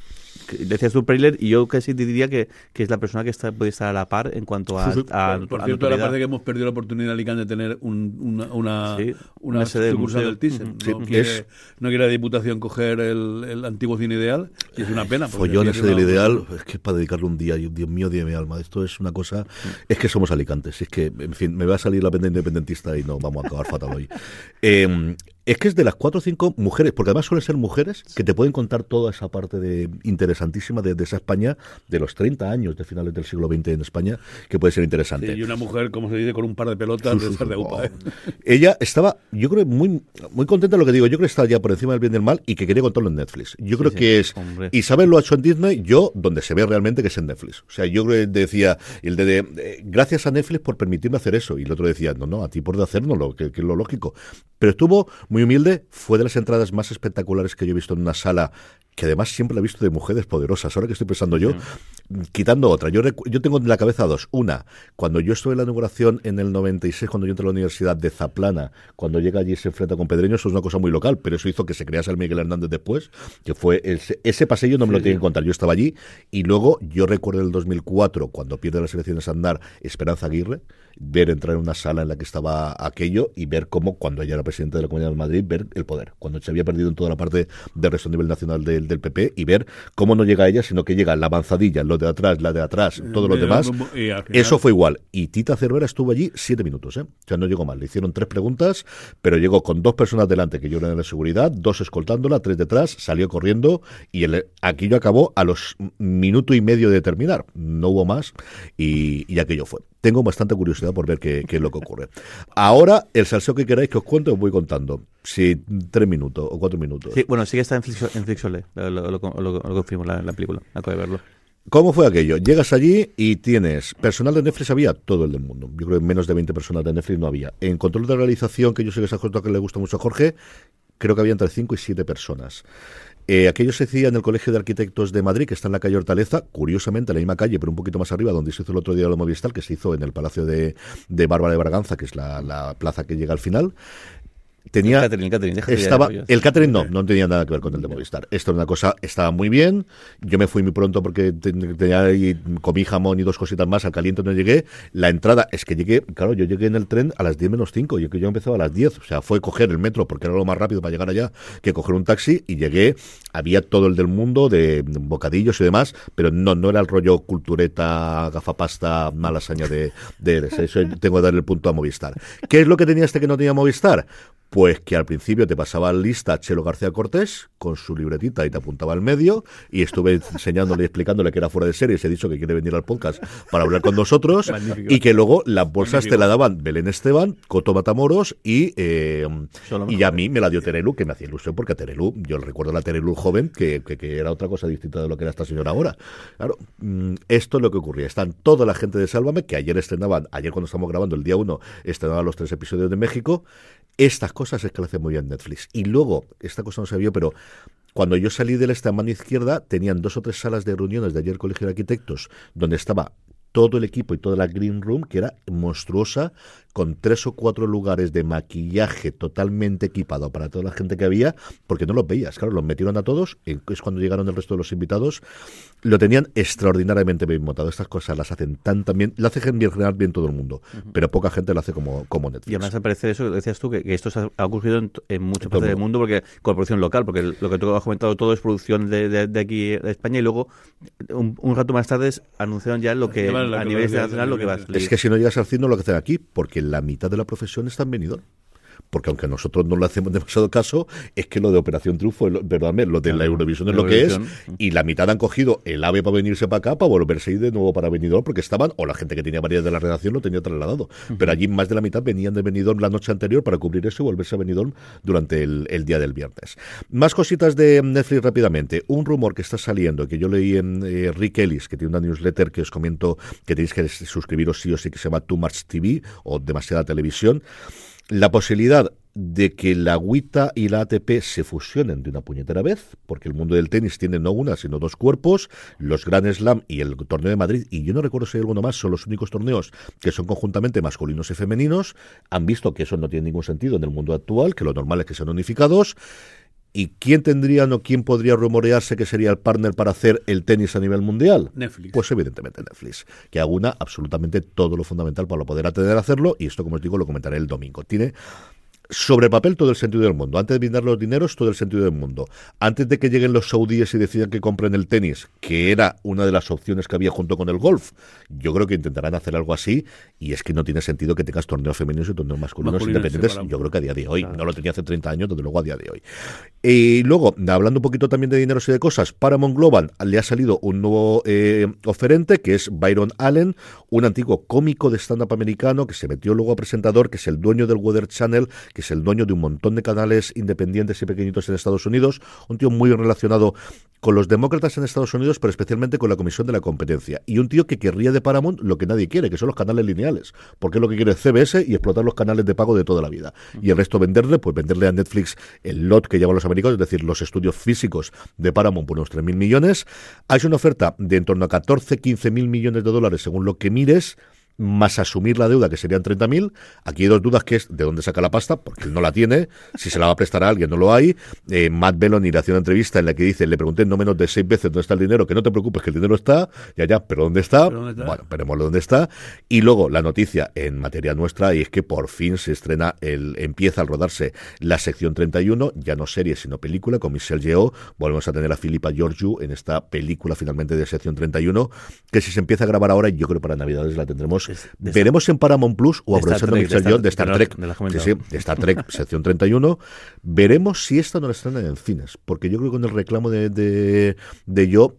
decías tú Prailer, y yo casi te diría que, que es la persona que está, puede estar a la par en cuanto a, Sí, sí. a- por, por a cierto, ahora parece que hemos perdido la oportunidad Alicante de tener un- una, una, Sí, una una sede del sucursal museo. del Thyssen. Ujú. No, Sí, quiere, es- no quiere la Diputación coger el, el antiguo cine ideal y es una pena. porque Follón aquí ese es del ideal, es que es para dedicarle un día, Dios mío, Dios mi alma, esto es una cosa, es que somos alicantes, es que, en fin, me va a salir la penda independentista y no, vamos a acabar fatal hoy. Eh, es que es de las cuatro o cinco mujeres, porque además suelen ser mujeres que te pueden contar toda esa parte de interesantísima de, de esa España, de los 30 años de finales del siglo XX en España, que puede ser interesante. Sí, y una mujer, como se dice, con un par de pelotas de esas de UPA. ¿eh? Ella estaba, yo creo, muy, muy contenta de lo que digo. Yo creo que está ya por encima del bien y del mal y que quería contarlo en Netflix. Yo creo sí, que es. hombre. Isabel lo ha hecho en Disney, yo, donde se ve realmente que es en Netflix. O sea, yo creo que decía, el de, de- de- gracias a Netflix por permitirme hacer eso. Y el otro decía, no, no, a ti por hacérnoslo, que, que es lo lógico. Pero estuvo muy humilde, fue de las entradas más espectaculares que yo he visto en una sala que además siempre la he visto de mujeres poderosas. Ahora que estoy pensando yo, quitando otra, yo, yo tengo en la cabeza dos. Una, cuando yo estuve en la inauguración en el 96, cuando yo entré a la Universidad de Zaplana, cuando llega allí y se enfrenta con Pedreño, eso es una cosa muy local, pero eso hizo que se crease el Miguel Hernández después, que fue ese, ese pasillo no me lo tienen que contar, yo estaba allí, y luego yo recuerdo el 2004, cuando pierde las elecciones a andar Esperanza Aguirre, ver entrar en una sala en la que estaba aquello y ver cómo, cuando ella era presidenta de la Comunidad de Madrid, ver el poder, cuando se había perdido en toda la parte del resto a nivel nacional del, del PP, y ver cómo no llega ella, sino que llega la avanzadilla, lo de atrás, la de atrás, todos los demás. Eso fue igual. Y Tita Cervera estuvo allí siete minutos, ¿eh? O sea, no llegó mal. Le hicieron tres preguntas, pero llegó con dos personas delante que yo era de la seguridad, dos escoltándola, tres detrás, salió corriendo y el, aquello acabó a los minuto y medio de terminar. No hubo más y, y aquello fue. Tengo bastante curiosidad por ver qué, qué es lo que ocurre. Ahora, el salseo que queráis que os cuente, os voy contando. Si tres minutos o cuatro minutos. Sí, bueno, sí que está en, Flixo- en Flixolé, lo, lo, lo, lo- confirmo la, la película, acabo de verlo. ¿Cómo fue aquello? Llegas allí y tienes personal de Netflix, había todo el del mundo. Yo creo que menos de 20 personas de Netflix no había. En control de realización, que yo sé que es cosa que le gusta mucho a Jorge, creo que había entre 5 y 7 personas. Eh, aquello se hacía en el Colegio de Arquitectos de Madrid, que está en la calle Hortaleza, curiosamente en la misma calle, pero un poquito más arriba, donde se hizo el otro día lo Movistar, que se hizo en el Palacio de, de Bárbara de Braganza, que es la, la plaza que llega al final tenía El catering, el catering, estaba el catering no no tenía nada que ver con el de Movistar esto era una cosa estaba muy bien yo me fui muy pronto porque ten- tenía ahí, comí jamón y dos cositas más al caliente no llegué la entrada es que llegué claro yo llegué en el tren a las 10 menos 5 yo que yo empezaba a las 10 o sea fue coger el metro porque era lo más rápido para llegar allá que coger un taxi y llegué había todo el del mundo de bocadillos y demás pero no no era el rollo cultureta gafapasta malasaña de, de eso tengo que darle el punto a Movistar ¿qué es lo que tenía este que no tenía Movistar? Pues que al principio te pasaba lista Chelo García Cortés con su libretita y te apuntaba al medio y estuve enseñándole y explicándole que era fuera de serie. Se ha dicho que quiere venir al podcast para hablar con nosotros Magnífico. y que luego las bolsas te la daban Belén Esteban, Coto Matamoros y, eh, y a mí me la dio Terelu, que me hacía ilusión porque a Terelu, yo recuerdo la Terelu joven que, que, que era otra cosa distinta de lo que era esta señora ahora. Claro, mm, esto es lo que ocurría. Están toda la gente de Sálvame, que ayer estrenaban, ayer cuando estamos grabando el día 1, estrenaban los tres episodios de México. Estas cosas es que lo hace muy bien Netflix. Y luego, esta cosa no se vio, pero cuando yo salí del esta mano izquierda, tenían dos o tres salas de reuniones de ayer Colegio de Arquitectos, donde estaba todo el equipo y toda la green room, que era monstruosa, con tres o cuatro lugares de maquillaje totalmente equipado para toda la gente que había, porque no los veías. Claro, los metieron a todos, y es cuando llegaron el resto de los invitados, lo tenían extraordinariamente bien montado. Estas cosas las hacen tan también, lo hace bien, general bien todo el mundo, pero poca gente lo hace como, como Netflix. Y además me parece eso que decías tú, que, que esto se ha, ocurrido en, en muchas En partes el del mundo, porque con producción local, porque lo que tú has comentado todo es producción de, de- de aquí de España y luego un, un rato más tarde anunciaron ya lo que a nivel internacional lo que va a salir. Es que si no llegas al cine no lo que hacen aquí, porque la mitad de la profesión está en. Porque aunque nosotros no le hacemos demasiado caso, es que lo de Operación Triunfo, perdóname, lo de la Eurovisión es lo que es, y la mitad han cogido el AVE para venirse para acá, para volverse a ir de nuevo para Benidorm, porque estaban, o la gente que tenía varias de la redacción lo tenía trasladado. Pero allí más de la mitad venían de Benidorm la noche anterior para cubrir eso y volverse a Benidorm durante el, el día del viernes. Más cositas de Netflix rápidamente. Un rumor que está saliendo, que yo leí en eh, Rick Ellis, que tiene una newsletter que os comento que tenéis que suscribiros sí o sí, que se llama Too Much TV o Demasiada Televisión. La posibilidad de que la agüita y la ATP se fusionen de una puñetera vez, porque el mundo del tenis tiene no una, sino dos cuerpos, los Grand Slam y el torneo de Madrid, y yo no recuerdo si hay alguno más, son los únicos torneos que son conjuntamente masculinos y femeninos, han visto que eso no tiene ningún sentido en el mundo actual, que lo normal es que sean unificados, ¿Y quién tendría o quién podría rumorearse que sería el partner para hacer el tenis a nivel mundial? Netflix. Pues evidentemente Netflix, que aúna absolutamente todo lo fundamental para poder atender a hacerlo, y esto, como os digo, lo comentaré el domingo. Tiene sobre papel todo el sentido del mundo. Antes de brindar los dineros, todo el sentido del mundo. Antes de que lleguen los saudíes y decidan que compren el tenis, que era una de las opciones que había junto con el golf, yo creo que intentarán hacer algo así y es que no tiene sentido que tengas torneos femeninos y torneos masculinos, Masculinos independientes. Yo creo que a día de hoy, no lo tenía hace 30 años, desde luego a día de hoy. Y luego, hablando un poquito también de dineros y de cosas, Paramount Global le ha salido un nuevo eh, oferente que es Byron Allen, un antiguo cómico de stand-up americano que se metió luego a presentador, que es el dueño del Weather Channel, que es el dueño de un montón de canales independientes y pequeñitos en Estados Unidos, un tío muy relacionado con los demócratas en Estados Unidos, pero especialmente con la Comisión de la Competencia. Y un tío que querría de Paramount lo que nadie quiere, que son los canales lineales, porque es lo que quiere CBS y explotar los canales de pago de toda la vida. Y el resto venderle, pues venderle a Netflix el lot que llevan los americanos, es decir, los estudios físicos de Paramount por unos 3.000 millones. Hay una oferta de en torno a 14, 15 mil millones de dólares según lo que mires más asumir la deuda, que serían 30.000. Aquí hay dos dudas, que es de dónde saca la pasta, porque él no la tiene, si se la va a prestar a alguien, no lo hay. Eh, Matt Belloni le hace una entrevista en la que dice, le pregunté no menos de seis veces dónde está el dinero, que no te preocupes, que el dinero está, ya, ya, pero ¿dónde está? ¿Pero dónde está? Bueno, veremos dónde está. Y luego la noticia en materia nuestra, y es que por fin se estrena, el empieza a rodarse la sección 31, ya no serie, sino película, con Michelle Yeoh. Volvemos a tener a Philippa Georgiou en esta película finalmente de sección 31, que si se empieza a grabar ahora, yo creo que para Navidades la tendremos. Es- de Veremos en Paramount Plus o aprovechando Trek, Michelle de Star- de Star de la- Trek. de la Sí, de Star Trek, sección 31. Veremos si esta no la estrenan en cines, porque yo creo que con el reclamo de, de, de yo,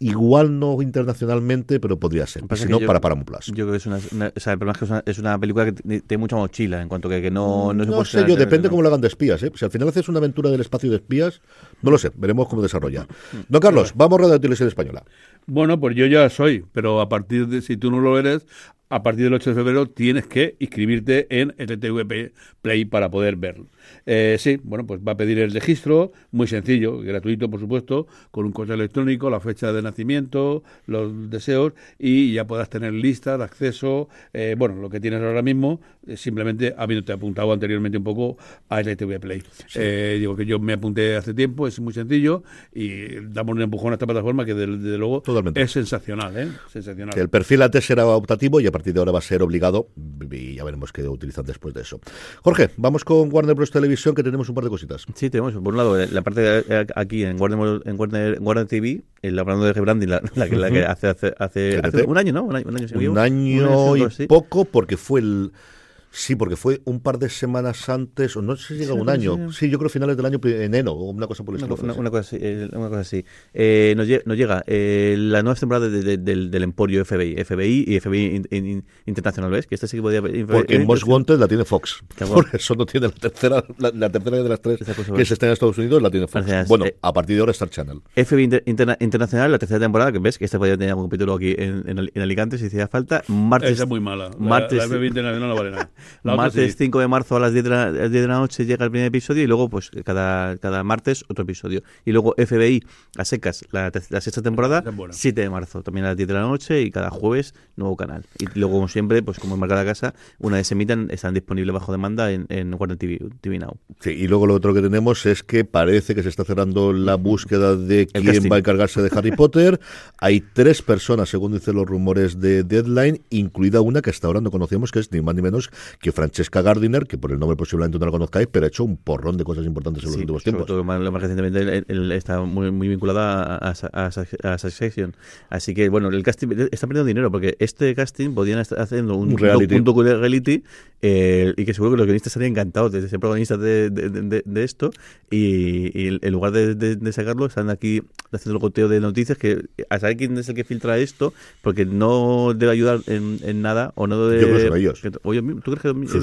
igual no internacionalmente, pero podría ser. Si no, yo- para Paramount Plus. Yo creo que es una, una- o sea, el problema es que es una, es una película que tiene mucha mochila en cuanto que, que no, no se No puede sé yo, en depende cómo lo hagan de espías. ¿eh? Si al final haces una aventura del espacio de espías, no lo sé, veremos cómo desarrolla. Don Carlos, vamos a Radio Televisión Española. Bueno, pues yo ya soy, pero a partir de si tú no lo eres, a partir del 8 de febrero tienes que inscribirte en RTVP Play para poder verlo. Eh, sí, bueno, pues va a pedir el registro, muy sencillo, gratuito, por supuesto, con un correo electrónico, la fecha de nacimiento, los deseos y ya puedas tener lista de acceso, eh, bueno, lo que tienes ahora mismo, eh, simplemente habiéndote apuntado anteriormente un poco a RTV Play. digo que yo me apunté hace tiempo, es muy sencillo y damos un empujón a esta plataforma que desde, luego es sensacional, ¿eh? Sensacional. Que el perfil antes era optativo y a partir de ahora va a ser obligado y ya veremos qué utilizan después de eso. Jorge, vamos con Warner Bros. Televisión que tenemos un par de cositas. Sí, tenemos, por un lado, la parte de, aquí en Warner, en Warner, TV, el hablando de rebranding, la, la, la, que hace, hace, hace, un año, ¿no? Un año, un año, y poco, porque fue el Sí, porque fue un par de semanas antes, o no sé si llega un año. Sí, yo creo finales del año, enero, o una cosa por el estilo. Una, cosa así. Eh, una cosa así. Eh, nos, llega eh, la nueva temporada del, Emporio FBI, FBI y FBI Internacional, ¿ves? Que esta sí que podía... Porque en Most Wanted la tiene Fox. Por eso no tiene la tercera, la, tercera de las tres que se está en Estados Unidos, la tiene Fox. bueno, a partir de ahora Star Channel. FBI Internacional, la tercera temporada, que ves que esta podía tener un capítulo aquí en, en, Alicante si hacía falta. Martes, Esa es muy mala. Martes, la, FBI Internacional no vale nada. martes 5 de marzo a las 10 de, la, 10 de, la, noche llega el primer episodio y luego, pues, cada, cada martes otro episodio. Y luego FBI a secas, la, la sexta temporada, 7 de marzo, también a las 10 de la noche y cada jueves nuevo canal. Y luego, como siempre, pues como en Marca Casa, una vez se emitan, están disponibles bajo demanda en, en Warner TV, TV, Now. Sí, y luego lo otro que tenemos es que parece que se está cerrando la búsqueda de quién va a encargarse de Harry Potter. Hay tres personas, según dicen los rumores de Deadline, incluida una que hasta ahora no conocíamos, que es ni más ni menos que Francesca Gardiner, que por el nombre posiblemente no la conozcáis, pero ha hecho un porrón de cosas importantes en los últimos tiempos. Sobre todo, más, recientemente está muy, muy vinculada a, a, Succession. Así que, bueno, el casting está perdiendo dinero porque este casting podían estar haciendo un, reality, un, reality eh, y que seguro que los guionistas estarían encantados de ser protagonistas de, de, esto y, en lugar de, sacarlo están aquí haciendo el goteo de noticias que a saber quién es el que filtra esto porque no debe ayudar en, en nada o no debe... Yo creo que son ellos. oye, ¿tú crees sí,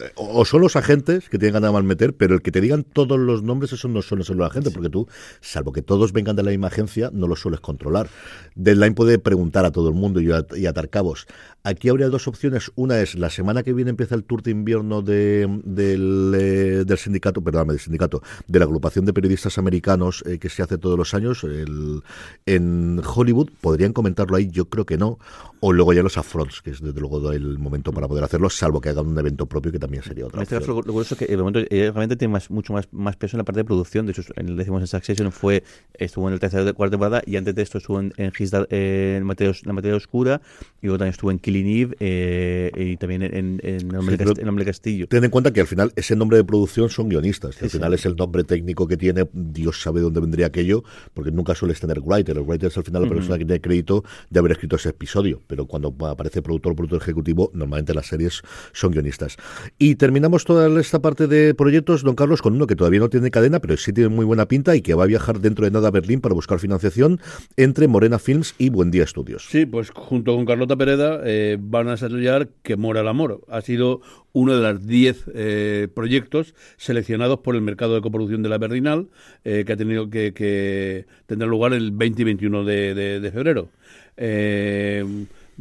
eh, o son los agentes que tienen ganas de meter, pero el que te digan todos los nombres, eso no suelen ser los agentes, porque tú, salvo que todos vengan de la misma agencia, no los sueles controlar. Deadline puede preguntar a todo el mundo y, atar cabos. Aquí habría dos opciones. Una es, la semana que viene empieza el tour de invierno de, del, eh, del, sindicato, perdón, del sindicato, de la agrupación de periodistas americanos eh, que se hace todos los años el, en Hollywood. Podrían comentarlo ahí, yo creo que no. O luego ya los afronts, que es desde luego el momento para poder hacerlo, salvo que hagan un evento propio que también sería otra. En este caso, lo, curioso es que el momento eh, realmente tiene más, mucho más, más peso en la parte de producción. De hecho, en el decimos en Succession fue, estuvo en el tercer cuarta temporada y antes de esto estuvo en, en, en materia, la materia oscura y luego también estuvo en Killing Eve eh, y también en, en, nombre Castillo. Ten en cuenta que al final ese nombre de producción son guionistas. al final es el nombre técnico que tiene. Dios sabe dónde vendría aquello, porque nunca sueles tener writer. El writer es al final la persona que tiene crédito de haber escrito ese episodio, pero cuando aparece productor o productor ejecutivo, normalmente las series son guionistas. Y terminamos toda esta parte de proyectos, don Carlos, con uno que todavía no tiene cadena, pero sí tiene muy buena pinta y que va a viajar dentro de nada a Berlín para buscar financiación entre Morena Films y Buen Día Studios. Sí, pues junto con Carlota Pereda eh, van a desarrollar Que mora el amor. Ha sido uno de los 10 eh, proyectos seleccionados por el mercado de coproducción de la Berlinal, eh, que ha tenido que, que, tendrá lugar el 20 y 21 de, de, de febrero. Eh,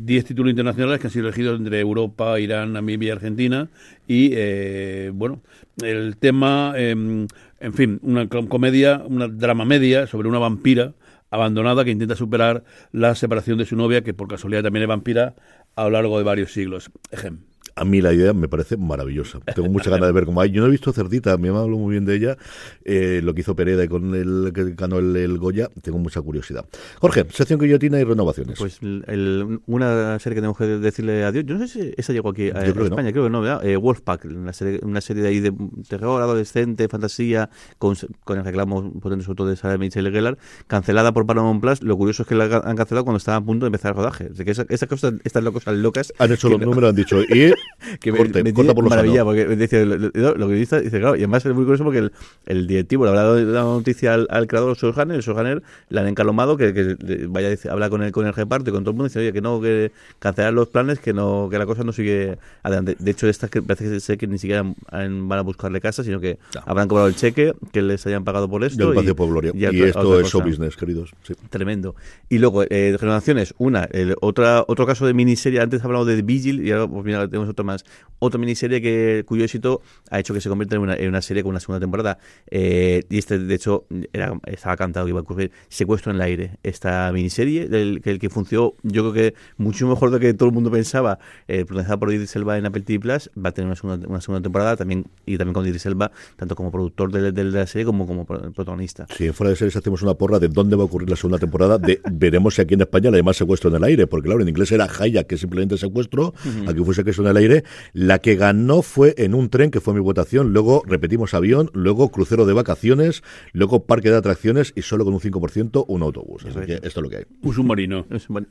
10 títulos internacionales que han sido elegidos entre Europa, Irán, Namibia y Argentina. Y, eh, bueno, el tema, em, en fin, una comedia, una drama media sobre una vampira abandonada que intenta superar la separación de su novia, que por casualidad también es vampira, a lo largo de varios siglos. Ejemplo a mí la idea me parece maravillosa. Tengo mucha ganas de ver cómo hay. Yo no he visto Cerdita, me hablo muy bien de ella, eh, lo que hizo Pereda y con el que ganó el, Goya, tengo mucha curiosidad. Jorge, sección guillotina y renovaciones. Pues una serie que tenemos que decirle adiós, yo no sé si esa llegó aquí a, España, creo que no, ¿verdad? Eh, Wolfpack, una serie, una serie de ahí de terror, adolescente, fantasía, con, con el reclamo potente sobre todo de Sarah Michelle Gellar, cancelada por Paramount Plus. Lo curioso es que la han cancelado cuando estaba a punto de empezar el rodaje. que esas cosas, estas locas... Han hecho los números, han dicho, y que Corte, me, me corta por lo maravilla, porque lo, lo- lo que dice, dice, claro, y además es muy curioso porque el, el directivo le ha dado la noticia al, al creador Soljaner, el Soljaner le han encalomado que, que vaya dice, habla con el, con el reparto y con todo el mundo y dice, oye, que no, que cancelar los planes, que no que la cosa no sigue adelante. De hecho, estas que parece que sé que ni siquiera han- van a buscarle casa, sino que habrán cobrado el cheque, que les hayan pagado por esto. Y- Palacio por Gloria. y Y, esto es show business, queridos. Sí. Tremendo. Y luego, eh, renovaciones, una, el, otra, otro caso de miniserie, antes hablamos de The Vigil y ahora pues mira, tenemos otra más. Otra miniserie que, cuyo éxito ha hecho que se convierta en una, en una serie con una segunda temporada. Eh, y este, de hecho, era, estaba cantado que iba a ocurrir Secuestro en el aire. Esta miniserie, el, que el que funcionó, yo creo que mucho mejor de lo que todo el mundo pensaba, eh, protagonizada por Idris Elba en Apple TV Plus, va a tener una segunda, una segunda temporada también y también con Idris Elba, tanto como productor de, de la serie como como pro- protagonista. Si en fuera de series hacemos una porra de dónde va a ocurrir la segunda temporada, de veremos si aquí en España le llaman secuestro en el aire, porque claro, en inglés era Hijack, que simplemente secuestro, aquí fue secuestro en el aire. La que ganó fue en un tren, que fue mi votación, luego repetimos avión, luego crucero de vacaciones, luego parque de atracciones y solo con un 5% un autobús. Así que esto es lo que hay. Un submarino.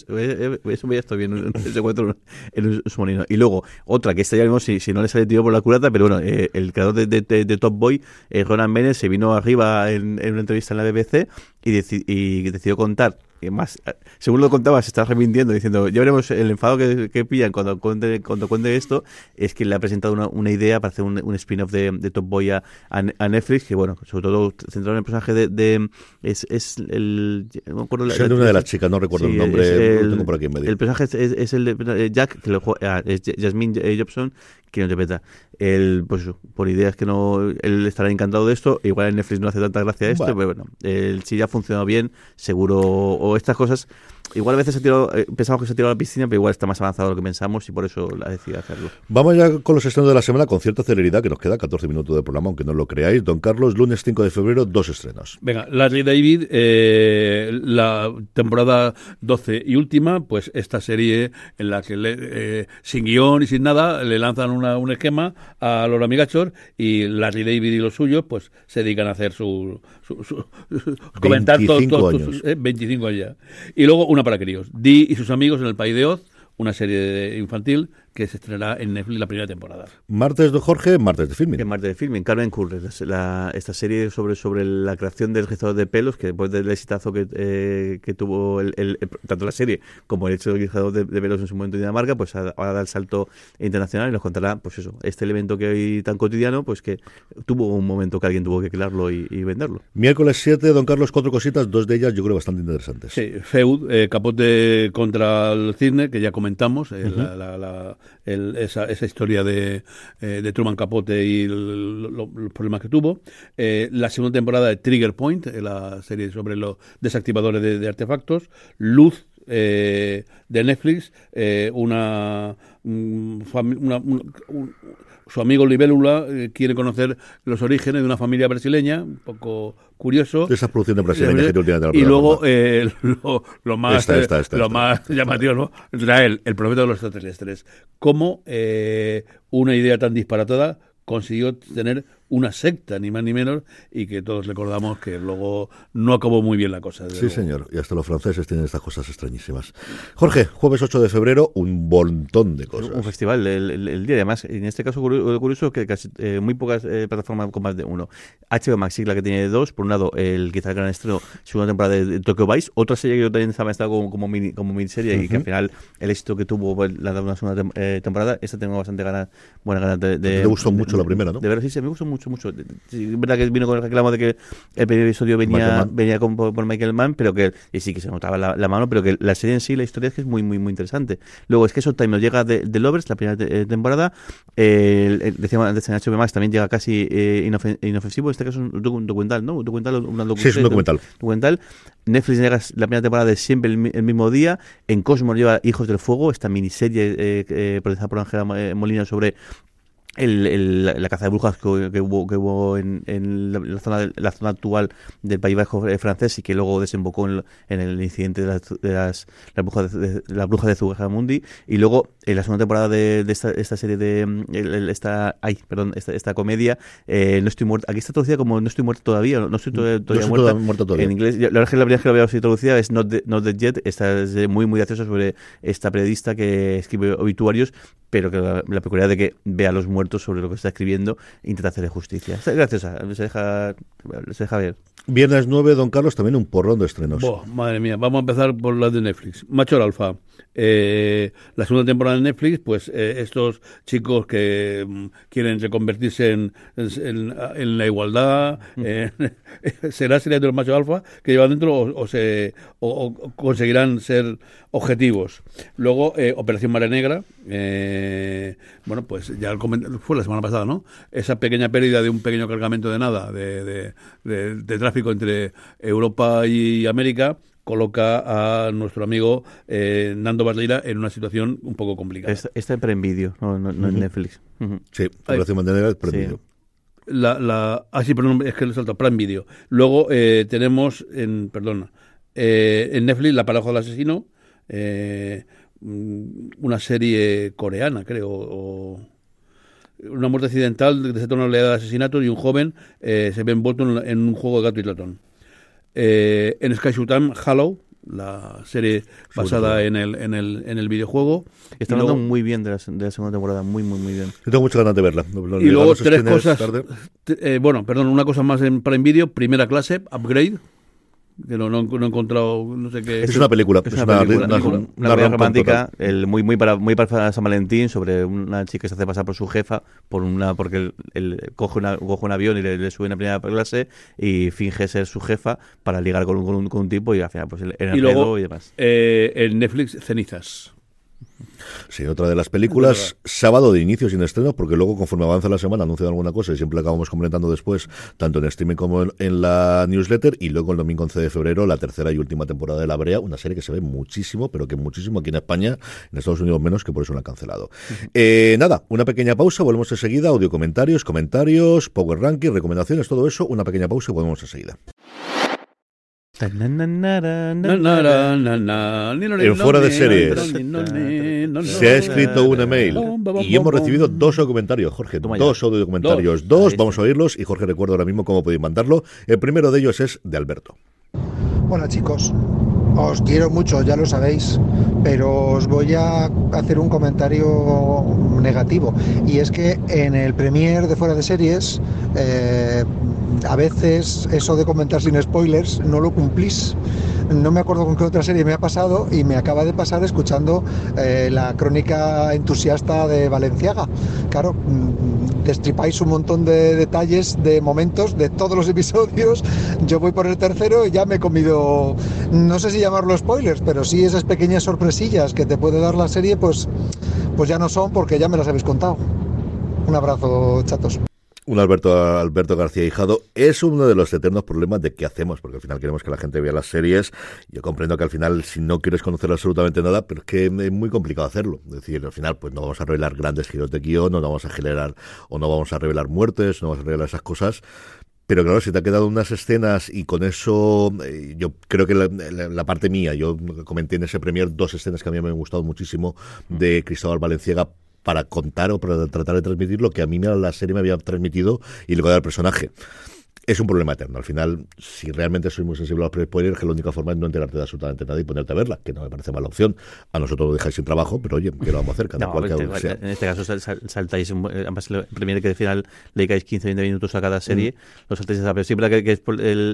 Eso ya está bien, un- se encuentra en un submarino. Y luego, otra, que esta ya vimos si, si no le sale tiro por la culata, pero bueno, eh, el creador de, de- de- de Top Boy, eh, Ronan Bennett, se vino arriba en, en una entrevista en la BBC y, deci- y decidió contar. Más, eh, según lo contaba, se está remintiendo diciendo, ya veremos el enfado que, que pillan cuando cuente, cuando cuente esto, es que le ha presentado una, una idea para hacer un, un spin-off de, de Top Boy a, a Netflix, que bueno, sobre todo centrado en el personaje de, de- es, es el, no me acuerdo la- de una de las chicas, no recuerdo Sí, el nombre, es lo tengo por aquí en medio. El personaje es, es- es el de eh, Jack, que lo juega- ah, es Jasmine Jobson, que interpreta. Él, pues por ideas que no. Él estará encantado de esto. Igual en Netflix no hace tanta gracia esto, Bueno. pero bueno, él, si ya ha funcionado bien, seguro. Estas cosas. Igual a veces se tirado, eh, pensamos que se ha tirado a la piscina, pero igual está más avanzado de lo que pensamos y por eso ha decidido hacerlo. Vamos ya con los estrenos de la semana con cierta celeridad, que nos queda 14 minutos de programa, aunque no lo creáis. Don Carlos, lunes 5 de febrero, dos estrenos. Venga, Larry David, eh, la temporada 12 y última, pues esta serie en la que le- eh, sin guion y sin nada le lanzan una- un esquema a los amigachos y Larry David y los suyos pues se dedican a hacer su, su- su- su- comentar todo- 25 todo- años. sus- eh, 25 años ya. Y luego una para críos, Dee y sus amigos en el País de Oz, una serie infantil que se estrenará en Netflix la primera temporada. Martes de Jorge, martes de Que filming. más de filming, Carmen Curry, la- la- esta serie sobre, sobre la creación del rizador de pelos, que después del exitazo que, eh, que tuvo el, el- el- tanto la serie como el hecho del rizador de, de pelos en su momento en Dinamarca, pues a- ahora da el salto internacional y nos contará, pues eso, este elemento que hoy tan cotidiano, pues que tuvo un momento que alguien tuvo que crearlo y, y venderlo. Miércoles 7, Don Carlos, cuatro cositas, dos de ellas yo creo bastante interesantes. Sí, Feud, eh, capote contra el cisne, que ya comentamos, eh, la- la- la- el- esa, esa historia de, eh, de Truman Capote y el- lo- los problemas que tuvo. Eh, la segunda temporada de Trigger Point, eh, la serie sobre los desactivadores de, de artefactos. Luz, eh, de Netflix, eh, una, mm, una- un- un- su amigo Libélula eh, quiere conocer los orígenes de una familia brasileña, un poco curioso. Esas producciones brasileñas que la Y luego eh, lo, lo más, Esta, esta, esta, lo más llamativo, ¿no? Israel, el profeta de los extraterrestres. ¿Cómo una idea tan disparatada consiguió tener una secta, ni más ni menos, y que todos recordamos que luego no acabó muy bien la cosa. Sí, luego. señor. Y hasta los franceses tienen estas cosas extrañísimas. Jorge, jueves 8 de febrero, un montón de Un cosas. festival el, el- el día, además, en este caso curioso, lo curioso es que casi, eh, muy pocas eh, plataformas con más de uno. HBO Max la que tiene dos, por un lado, el quizá el gran estreno, segunda temporada de, de Tokyo Vice, otra serie que yo también estaba estado como, como, mini, como miniserie y que al final el éxito que tuvo pues, la una segunda tem- eh, temporada, esta tengo bastante ganas, buenas ganas de... de Te gustó de- mucho la primera, ¿no? De verdad, sí, sí, me gustó mucho, mucho. Sí, es verdad que vino con el reclamo de que el primer episodio venía, venía con, por, Michael Mann, pero que y sí que se notaba la, la mano, pero que la serie en sí, la historia es que es muy, muy, muy interesante. Luego es que eso también nos llega de, de Lovers, la primera te- eh, temporada. Eh, decíamos antes en HBO Max también llega casi eh, inofen- inofensivo. En este caso es un, docu- un documental, ¿no? Un documental, una docu- Sí, es un documental. documental. Netflix llega la primera temporada de siempre el, el mismo día. En Cosmos lleva Hijos del Fuego, esta miniserie eh, eh, protagonizada por Ángela Molina sobre el, el- la, la caza de brujas que, que hubo, que hubo en, en la, la zona, la zona actual del País Vasco eh, francés y que luego desembocó en, en el incidente de las, de las, las brujas de, de, las brujas de Zugarramundi y luego en la segunda temporada de, de esta, esta serie de mm, esta ay perdón esta, esta comedia eh, no estoy muerta aquí está traducida como no estoy muerta todavía no, no estoy to- todavía, estoy muerta. toda- muerta todavía. en inglés la verdad es que la primera vez que lo había sido traducida es Not, the, Not Dead Yet esta es muy muy graciosa sobre esta periodista que escribe obituarios pero que la, la peculiaridad de que ve a los muertos sobre lo que está escribiendo e intenta hacerle justicia. Está graciosa, se deja, se deja ver. Viernes 9, Don Carlos, también un porrón de estrenos. Madre mía, vamos a empezar por las de Netflix. Macho al Alfa. Eh, la segunda temporada de Netflix, pues eh, estos chicos que mm, quieren reconvertirse en, en- en la igualdad, eh, será sería de los machos alfa que llevan dentro o, o se, o- o conseguirán ser objetivos. Luego, eh, Operación Mare Negra, eh, bueno, pues ya fue la semana pasada, ¿no? Esa pequeña pérdida de un pequeño cargamento de nada, de, de- de- de tráfico entre Europa y América, coloca a nuestro amigo eh, Nando Barleira en una situación un poco complicada. Está, está en Prime Video, no, no, en Netflix. Sí, Operación Mantenera es Sí. premio. la, la ah sí perdón es que le salta Prime Video luego eh, tenemos en perdona eh, en Netflix La pareja del asesino eh, mm, una serie coreana creo o una muerte accidental de desata una oleada de asesinatos y un joven eh, se ve envuelto en, en un juego de gato y ratón eh, en Sky Showtime Hollow la serie basada en el, en el en el videojuego Está hablando luego- muy bien de la, de la segunda temporada, muy, muy, muy bien. Yo tengo muchas ganas de verla. Lo- Y luego tres cosas. eh, bueno, perdón, una cosa más en Prime Video. Primera clase, Upgrade. Que no, no, no he encontrado, no sé qué. Es una película. Es una película, una- una, una una comedia rom-com romántica, el, muy, muy, para, muy para San Valentín, sobre una chica que se hace pasar por su jefa, por una porque él, él coge, una- coge un avión y le, le sube en primera clase y finge ser su jefa para ligar con un, con un, con un tipo y al final pues el, el y luego y demás. eh, en Netflix, Cenizas. Sí, otra de las películas, sábado de inicio sin estreno, porque luego conforme avanza la semana anuncian alguna cosa y siempre la acabamos comentando después, tanto en streaming como en, en la newsletter, y luego el domingo 11 de febrero, la tercera y última temporada de La Brea, una serie que se ve muchísimo, pero que muchísimo aquí en España, en Estados Unidos menos, que por eso la han cancelado. Eh, nada, una pequeña pausa, volvemos enseguida, audio comentarios, comentarios, power ranking, recomendaciones, todo eso, una pequeña pausa y volvemos enseguida. En fuera de series. Se ha escrito un email y hemos recibido dos comentarios, Jorge. Dos audio comentarios. Dos. Vamos a oírlos y Jorge recuerda ahora mismo cómo podéis mandarlo. El primero de ellos es de Alberto. Hola chicos, os quiero mucho, ya lo sabéis, pero os voy a hacer un comentario negativo. Y es que en el premier de fuera de series, eh, a veces eso de comentar sin spoilers no lo cumplís. No me acuerdo con qué otra serie me ha pasado y me acaba de pasar escuchando eh, la crónica entusiasta de Valenciaga. Claro, mm, destripáis un montón de detalles, de momentos, de todos los episodios. Yo voy por el tercero y ya me he comido, no sé si llamarlo spoilers, pero sí esas pequeñas sorpresillas que te puede dar la serie, pues, pues ya no son porque ya me las habéis contado. Un abrazo, chatos. Un Alberto, Alberto García Hijado es uno de los eternos problemas de qué hacemos, porque al final queremos que la gente vea las series. Yo comprendo que al final, si no quieres conocer absolutamente nada, pero es que es muy complicado hacerlo. Es decir, al final, pues no vamos a revelar grandes giros de guion, no vamos a generar o no vamos a revelar muertes, no vamos a revelar esas cosas. Pero claro, si te ha quedado unas escenas y con eso, eh, yo creo que la, la- la parte mía, yo comenté en ese premier dos escenas que a mí me han gustado muchísimo de Cristóbal Valenciaga para contar o para tratar de transmitir lo que a mí la serie me había transmitido y lo que el personaje. Es un problema eterno. Al final, si realmente soy muy sensible a los spoilers, que la única forma es no enterarte de absolutamente nada y ponerte a verla, que no me parece mala opción. A nosotros lo dejáis sin trabajo, pero oye, ¿qué lo vamos a hacer? Cada No, cual que este- sea. en este caso sal- sal- saltáis, un- eh, además el primer que al final le dedicáis 15-20 minutos a cada serie, lo saltáis esa, pero siempre que, que es,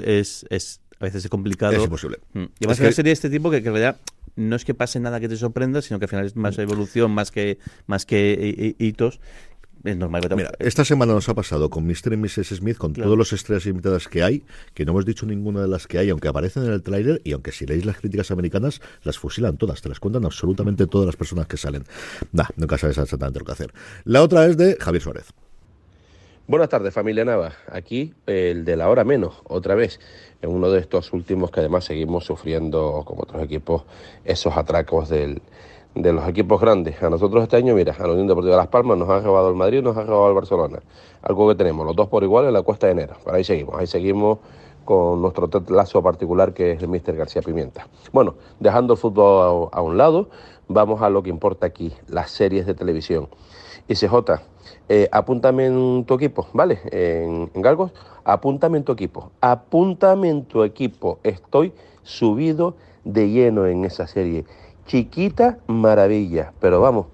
es, es- a veces es complicado. Es imposible. Mm. Y además Es una que- serie de este tipo que, que en realidad no es que pase nada que te sorprenda, sino que al final es más evolución, más que más que hi- hi- hitos. Es normal que te- Mira, esta semana nos ha pasado con Mr. y Mrs. Smith, con Claro. todos los estrellas invitadas que hay, que no hemos dicho ninguna de las que hay, aunque aparecen en el tráiler y aunque si leéis las críticas americanas, las fusilan todas, te las cuentan absolutamente todas las personas que salen. Nah, nunca sabes exactamente lo que hacer. La otra es de Javier Suárez. Buenas tardes, familia Nava. Aquí el de la hora menos, otra vez, en uno de estos últimos que además seguimos sufriendo, como otros equipos, esos atracos del, de los equipos grandes. A nosotros este año, mira, a la Unión Deportiva Las Palmas nos ha robado el Madrid, nos ha robado el Barcelona. Algo que tenemos, los dos por igual en la cuesta de enero. Pero ahí seguimos, ahí seguimos con nuestro lazo particular que es el Mister García Pimienta. Bueno, dejando el fútbol a, a un lado, vamos a lo que importa aquí, las series de televisión. ICJ, eh, apúntame en tu equipo, ¿vale? En, en Galgos, apúntame en tu equipo. Apúntame en tu equipo. Estoy subido de lleno en esa serie. Chiquita maravilla, pero vamos,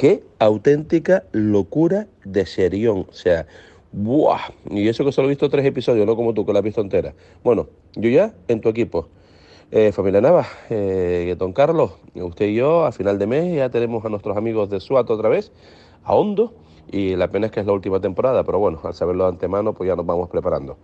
Qué auténtica locura de serión. O sea, ¡buah! Y eso que solo he visto tres episodios, no como tú, que la has entera. Bueno, yo ya en tu equipo. Eh, familia Nava, eh, don Carlos, usted y yo, a final de mes ya tenemos a nuestros amigos de SWAT otra vez, a Hondo, y la pena es que es la última temporada, pero bueno, al saberlo de antemano, pues ya nos vamos preparando.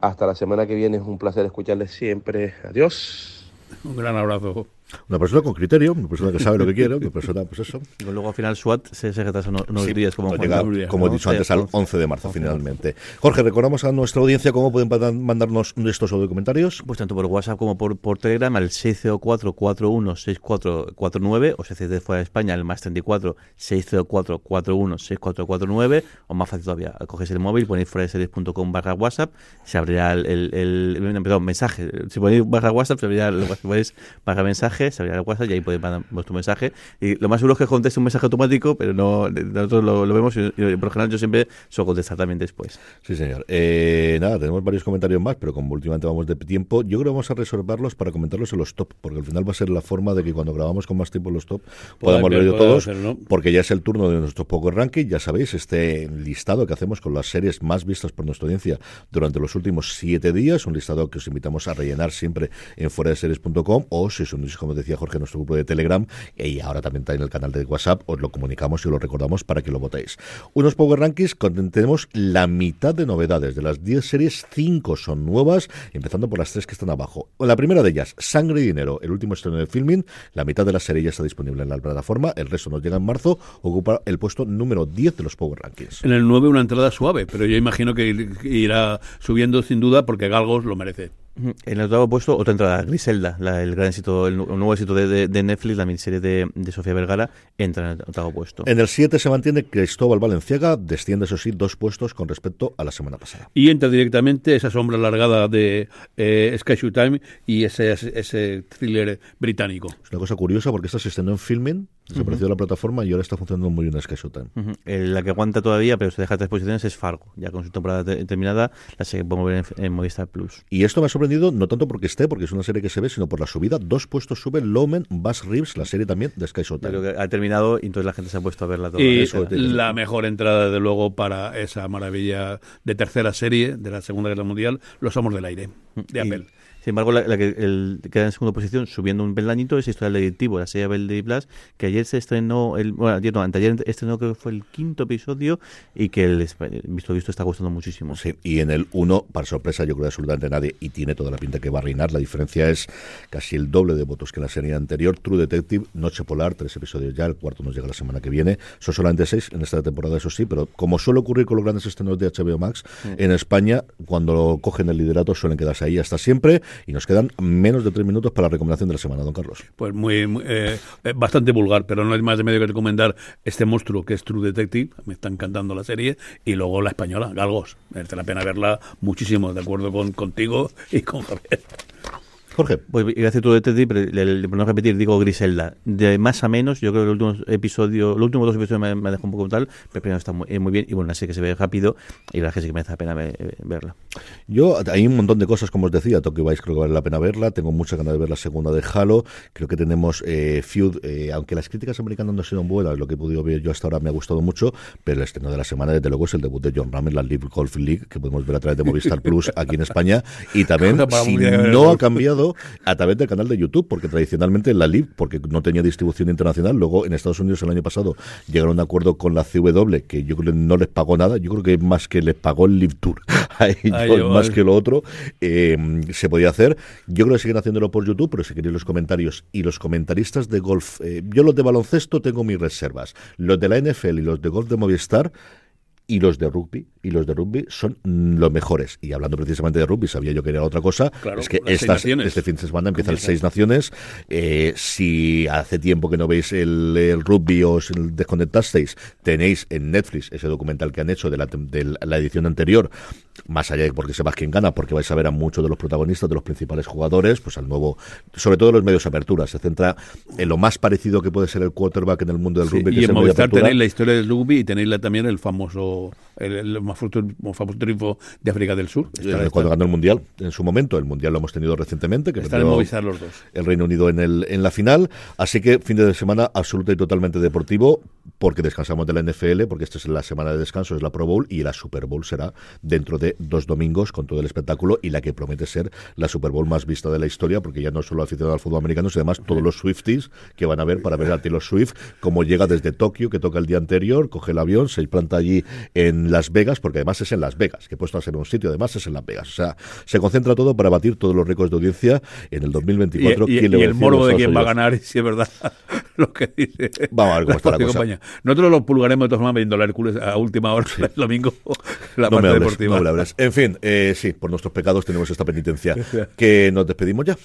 Hasta la semana que viene, es un placer escucharles siempre. Adiós. Un gran abrazo. Una persona con criterio, una persona que sabe lo que quiere, una persona, pues eso. Y luego al final SWAT se, se retrasa unos, unos Sí, días como pues Juan llega, como he dicho antes, al 11 de marzo, finalmente. Jorge, recordamos a nuestra audiencia cómo pueden mandarnos estos audio comentarios. Pues tanto por WhatsApp como por, por Telegram al 604-41-6449 o si haces de fuera de España el más 34 604-41-6449 o más fácil todavía, coges el móvil, ponéis fuera de series.com barra WhatsApp, se abrirá el, el, el- perdón, mensaje, si ponéis barra WhatsApp se abrirá el, si ponéis barra mensaje, se abrirá el WhatsApp y ahí podéis mandar vuestro mensaje y lo más seguro es que conteste un mensaje automático, pero no nosotros lo, lo vemos y, y por lo general yo siempre suelo contestar también después. Sí, señor. Eh, nada, tenemos varios comentarios más, pero como últimamente vamos de tiempo, yo creo que vamos a reservarlos para comentarlos en los top, porque al final va a ser la forma de que cuando grabamos con más tiempo los top podamos ver, leer pueda todos, porque ya es el turno de nuestro Power Ranking. Ya sabéis, este listado que hacemos con las series más vistas por nuestra audiencia durante los últimos siete días, un listado que os invitamos a rellenar siempre en fuera de series.com o si os unís, como decía Jorge, nuestro grupo de Telegram y ahora también está en el canal de WhatsApp, os lo comunicamos y os lo recordamos para que lo votéis. Unos Power Rankings tenemos la mitad de novedades. De las 10 series, 5 son nuevas, empezando por las tres que están abajo. La primera de ellas, Sangre y Dinero, el último estreno de filming. La mitad de la serie ya está disponible en la plataforma, el resto nos llega en marzo, ocupa el puesto número 10 de los Power Rankings. En el 9 una entrada suave, pero yo imagino que irá subiendo sin duda porque Galgos lo merece. En el octavo puesto, otra entrada, Griselda, la- el gran éxito, el, nu- el nuevo éxito de, de- de Netflix, la miniserie de, de Sofía Vergara, entra en el octavo puesto. En el 7 se mantiene Cristóbal Valenciaga, desciende eso sí dos puestos con respecto a la semana pasada. Y entra directamente esa sombra alargada de eh, Sky Showtime y ese, ese, ese thriller británico. Es una cosa curiosa porque esta se estrenó en filming, desapareció de la plataforma y ahora está funcionando muy bien en Sky Showtime. El- la que aguanta todavía, pero se deja tres posiciones, es Fargo. Ya con su temporada te- terminada, la se podemos ver en, en Movistar Plus. Y esto me ha sorprendido no tanto porque esté, porque es una serie que se ve, sino por la subida. Dos puestos sube Lomen, Bass Reeves, la serie también de Sky Showtime. creo que ha terminado y entonces la gente se ha puesto a verla toda. Y eso la mejor entrada, desde luego, para esa maravilla de tercera serie de la Segunda Guerra Mundial, Los Amos del Aire, de Y, Apple. Sin embargo, la, la que el, queda en segunda posición, subiendo un peldañito, es Historia del Directivo, la serie Apple de Plus, que ayer se estrenó, el, bueno, ayer no, anteayer estrenó creo que fue el quinto episodio y que el, visto visto está gustando muchísimo. Sí, y en el 1, para sorpresa yo creo de absolutamente nadie, y tiene toda la pinta que va a reinar, la diferencia es casi el doble de votos que en la serie anterior. True Detective, Noche Polar, tres episodios ya, el cuarto nos llega la semana que viene. Son solamente seis en esta temporada, eso sí, pero como suele ocurrir con los grandes estrenos de HBO Max, en España, cuando cogen el liderato suelen quedarse ahí hasta siempre, y nos quedan menos de tres minutos para la recomendación de la semana, don Carlos. Pues muy, muy, eh, eh, bastante vulgar, pero no hay más de medio que recomendar este monstruo que es True Detective, me está encantando la serie, y luego la española, Galgos, merece la pena verla muchísimo, de acuerdo con contigo y con Javier. Jorge. Pues a decir tu detective, pero le- le- por no repetir, digo Griselda. De más a menos, yo creo que el último episodio, los últimos dos episodios me, me dejado un poco tal, pero el primero está muy, eh, muy bien y bueno, así que se ve rápido y la verdad que sí que merece la pena eh, verla. Yo, hay un montón de cosas, como os decía, Tokyo Vice creo que vale la pena verla, tengo muchas ganas de ver la segunda de Halo, creo que tenemos eh, Feud, eh, aunque las críticas americanas no han sido buenas, lo que he podido ver yo hasta ahora me ha gustado mucho, pero el estreno de la semana, desde luego, es el debut de John Ram en la Live Golf League, que podemos ver a través de Movistar Plus aquí en España, y también, si de no ha cambiado, a través del canal de YouTube, porque tradicionalmente la Live, porque no tenía distribución internacional, luego en Estados Unidos el año pasado llegaron a un acuerdo con la CW, que yo creo que no les pagó nada, yo creo que más que les pagó el Live Tour a ellos, más que lo otro, eh, se podía hacer. Yo creo que siguen haciéndolo por YouTube, pero si queréis los comentarios y los comentaristas de golf, eh, yo los de baloncesto tengo mis reservas. Los de la NFL y los de golf de Movistar y los de rugby y los de rugby son los mejores. Y hablando precisamente de rugby sabía yo que era otra cosa Claro, es que las estas, este fin de semana empiezan Comienza. seis naciones. Eh, si hace tiempo que no veis el, el rugby o os desconectasteis tenéis en Netflix ese documental que han hecho de la, de la edición anterior más allá de porque sepas quién gana porque vais a ver a muchos de los protagonistas de los principales jugadores pues al nuevo sobre todo los medios de apertura se centra en lo más parecido que puede ser el quarterback en el mundo del Sí, rugby que y es en el Movistar tenéis la historia del rugby y tenéis la- también el famoso triunfo, el, el más famoso triunfo de África del Sur. Eh, Estará- cuando ganó el Mundial en su momento. El Mundial lo hemos tenido recientemente. Que Están en Movistar los dos. el Reino Unido en, el, en la final. Así que fin de semana absoluta y totalmente deportivo, porque descansamos de la NFL, porque esta es la semana de descanso, es la Pro Bowl, y la Super Bowl será dentro de dos domingos con todo el espectáculo y la que promete ser la Super Bowl más vista de la historia, porque ya no solo aficionados al fútbol americano, sino además todos los Swifties que van a ver para ver a Taylor Swift, como llega desde Tokio, que toca el día anterior, coge el avión, se planta allí en Las Vegas, porque además es en Las Vegas, que he puesto a ser un sitio, además es en Las Vegas. O sea, se concentra todo para batir todos los récords de audiencia en el Y, 2024. y- ¿Quién le y a el morbo de quién va a ganar, y si es verdad lo que dice. Vamos a ver cómo está la cosa. compañía. Nosotros lo pulgaremos de todas formas viendo la Hércules a última hora el domingo, la No parte hables, deportiva. no. En fin, eh, sí, por nuestros pecados tenemos esta penitencia. que nos despedimos ya.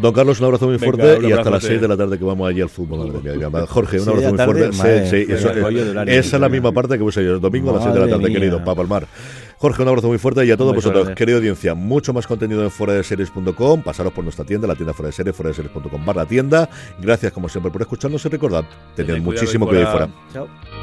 Don Carlos, un abrazo muy Venga, fuerte y hasta las sí. 6 de la tarde que vamos allí al fútbol. Madre mía. Jorge, un abrazo muy tarde, fuerte. madre, Sí, sí, eso- esa es la misma parte que yo el domingo a las 6 de la tarde, mía. querido, para palmar. Jorge, un abrazo muy fuerte y a todos vosotros, grande. querida audiencia, mucho más contenido en fuera de series.com, pasaros por nuestra tienda, la tienda fuera de series, fuera de series.com barra tienda. Gracias como siempre por escucharnos y recordad, tened muchísimo cuidado fuera. fuera. Chao.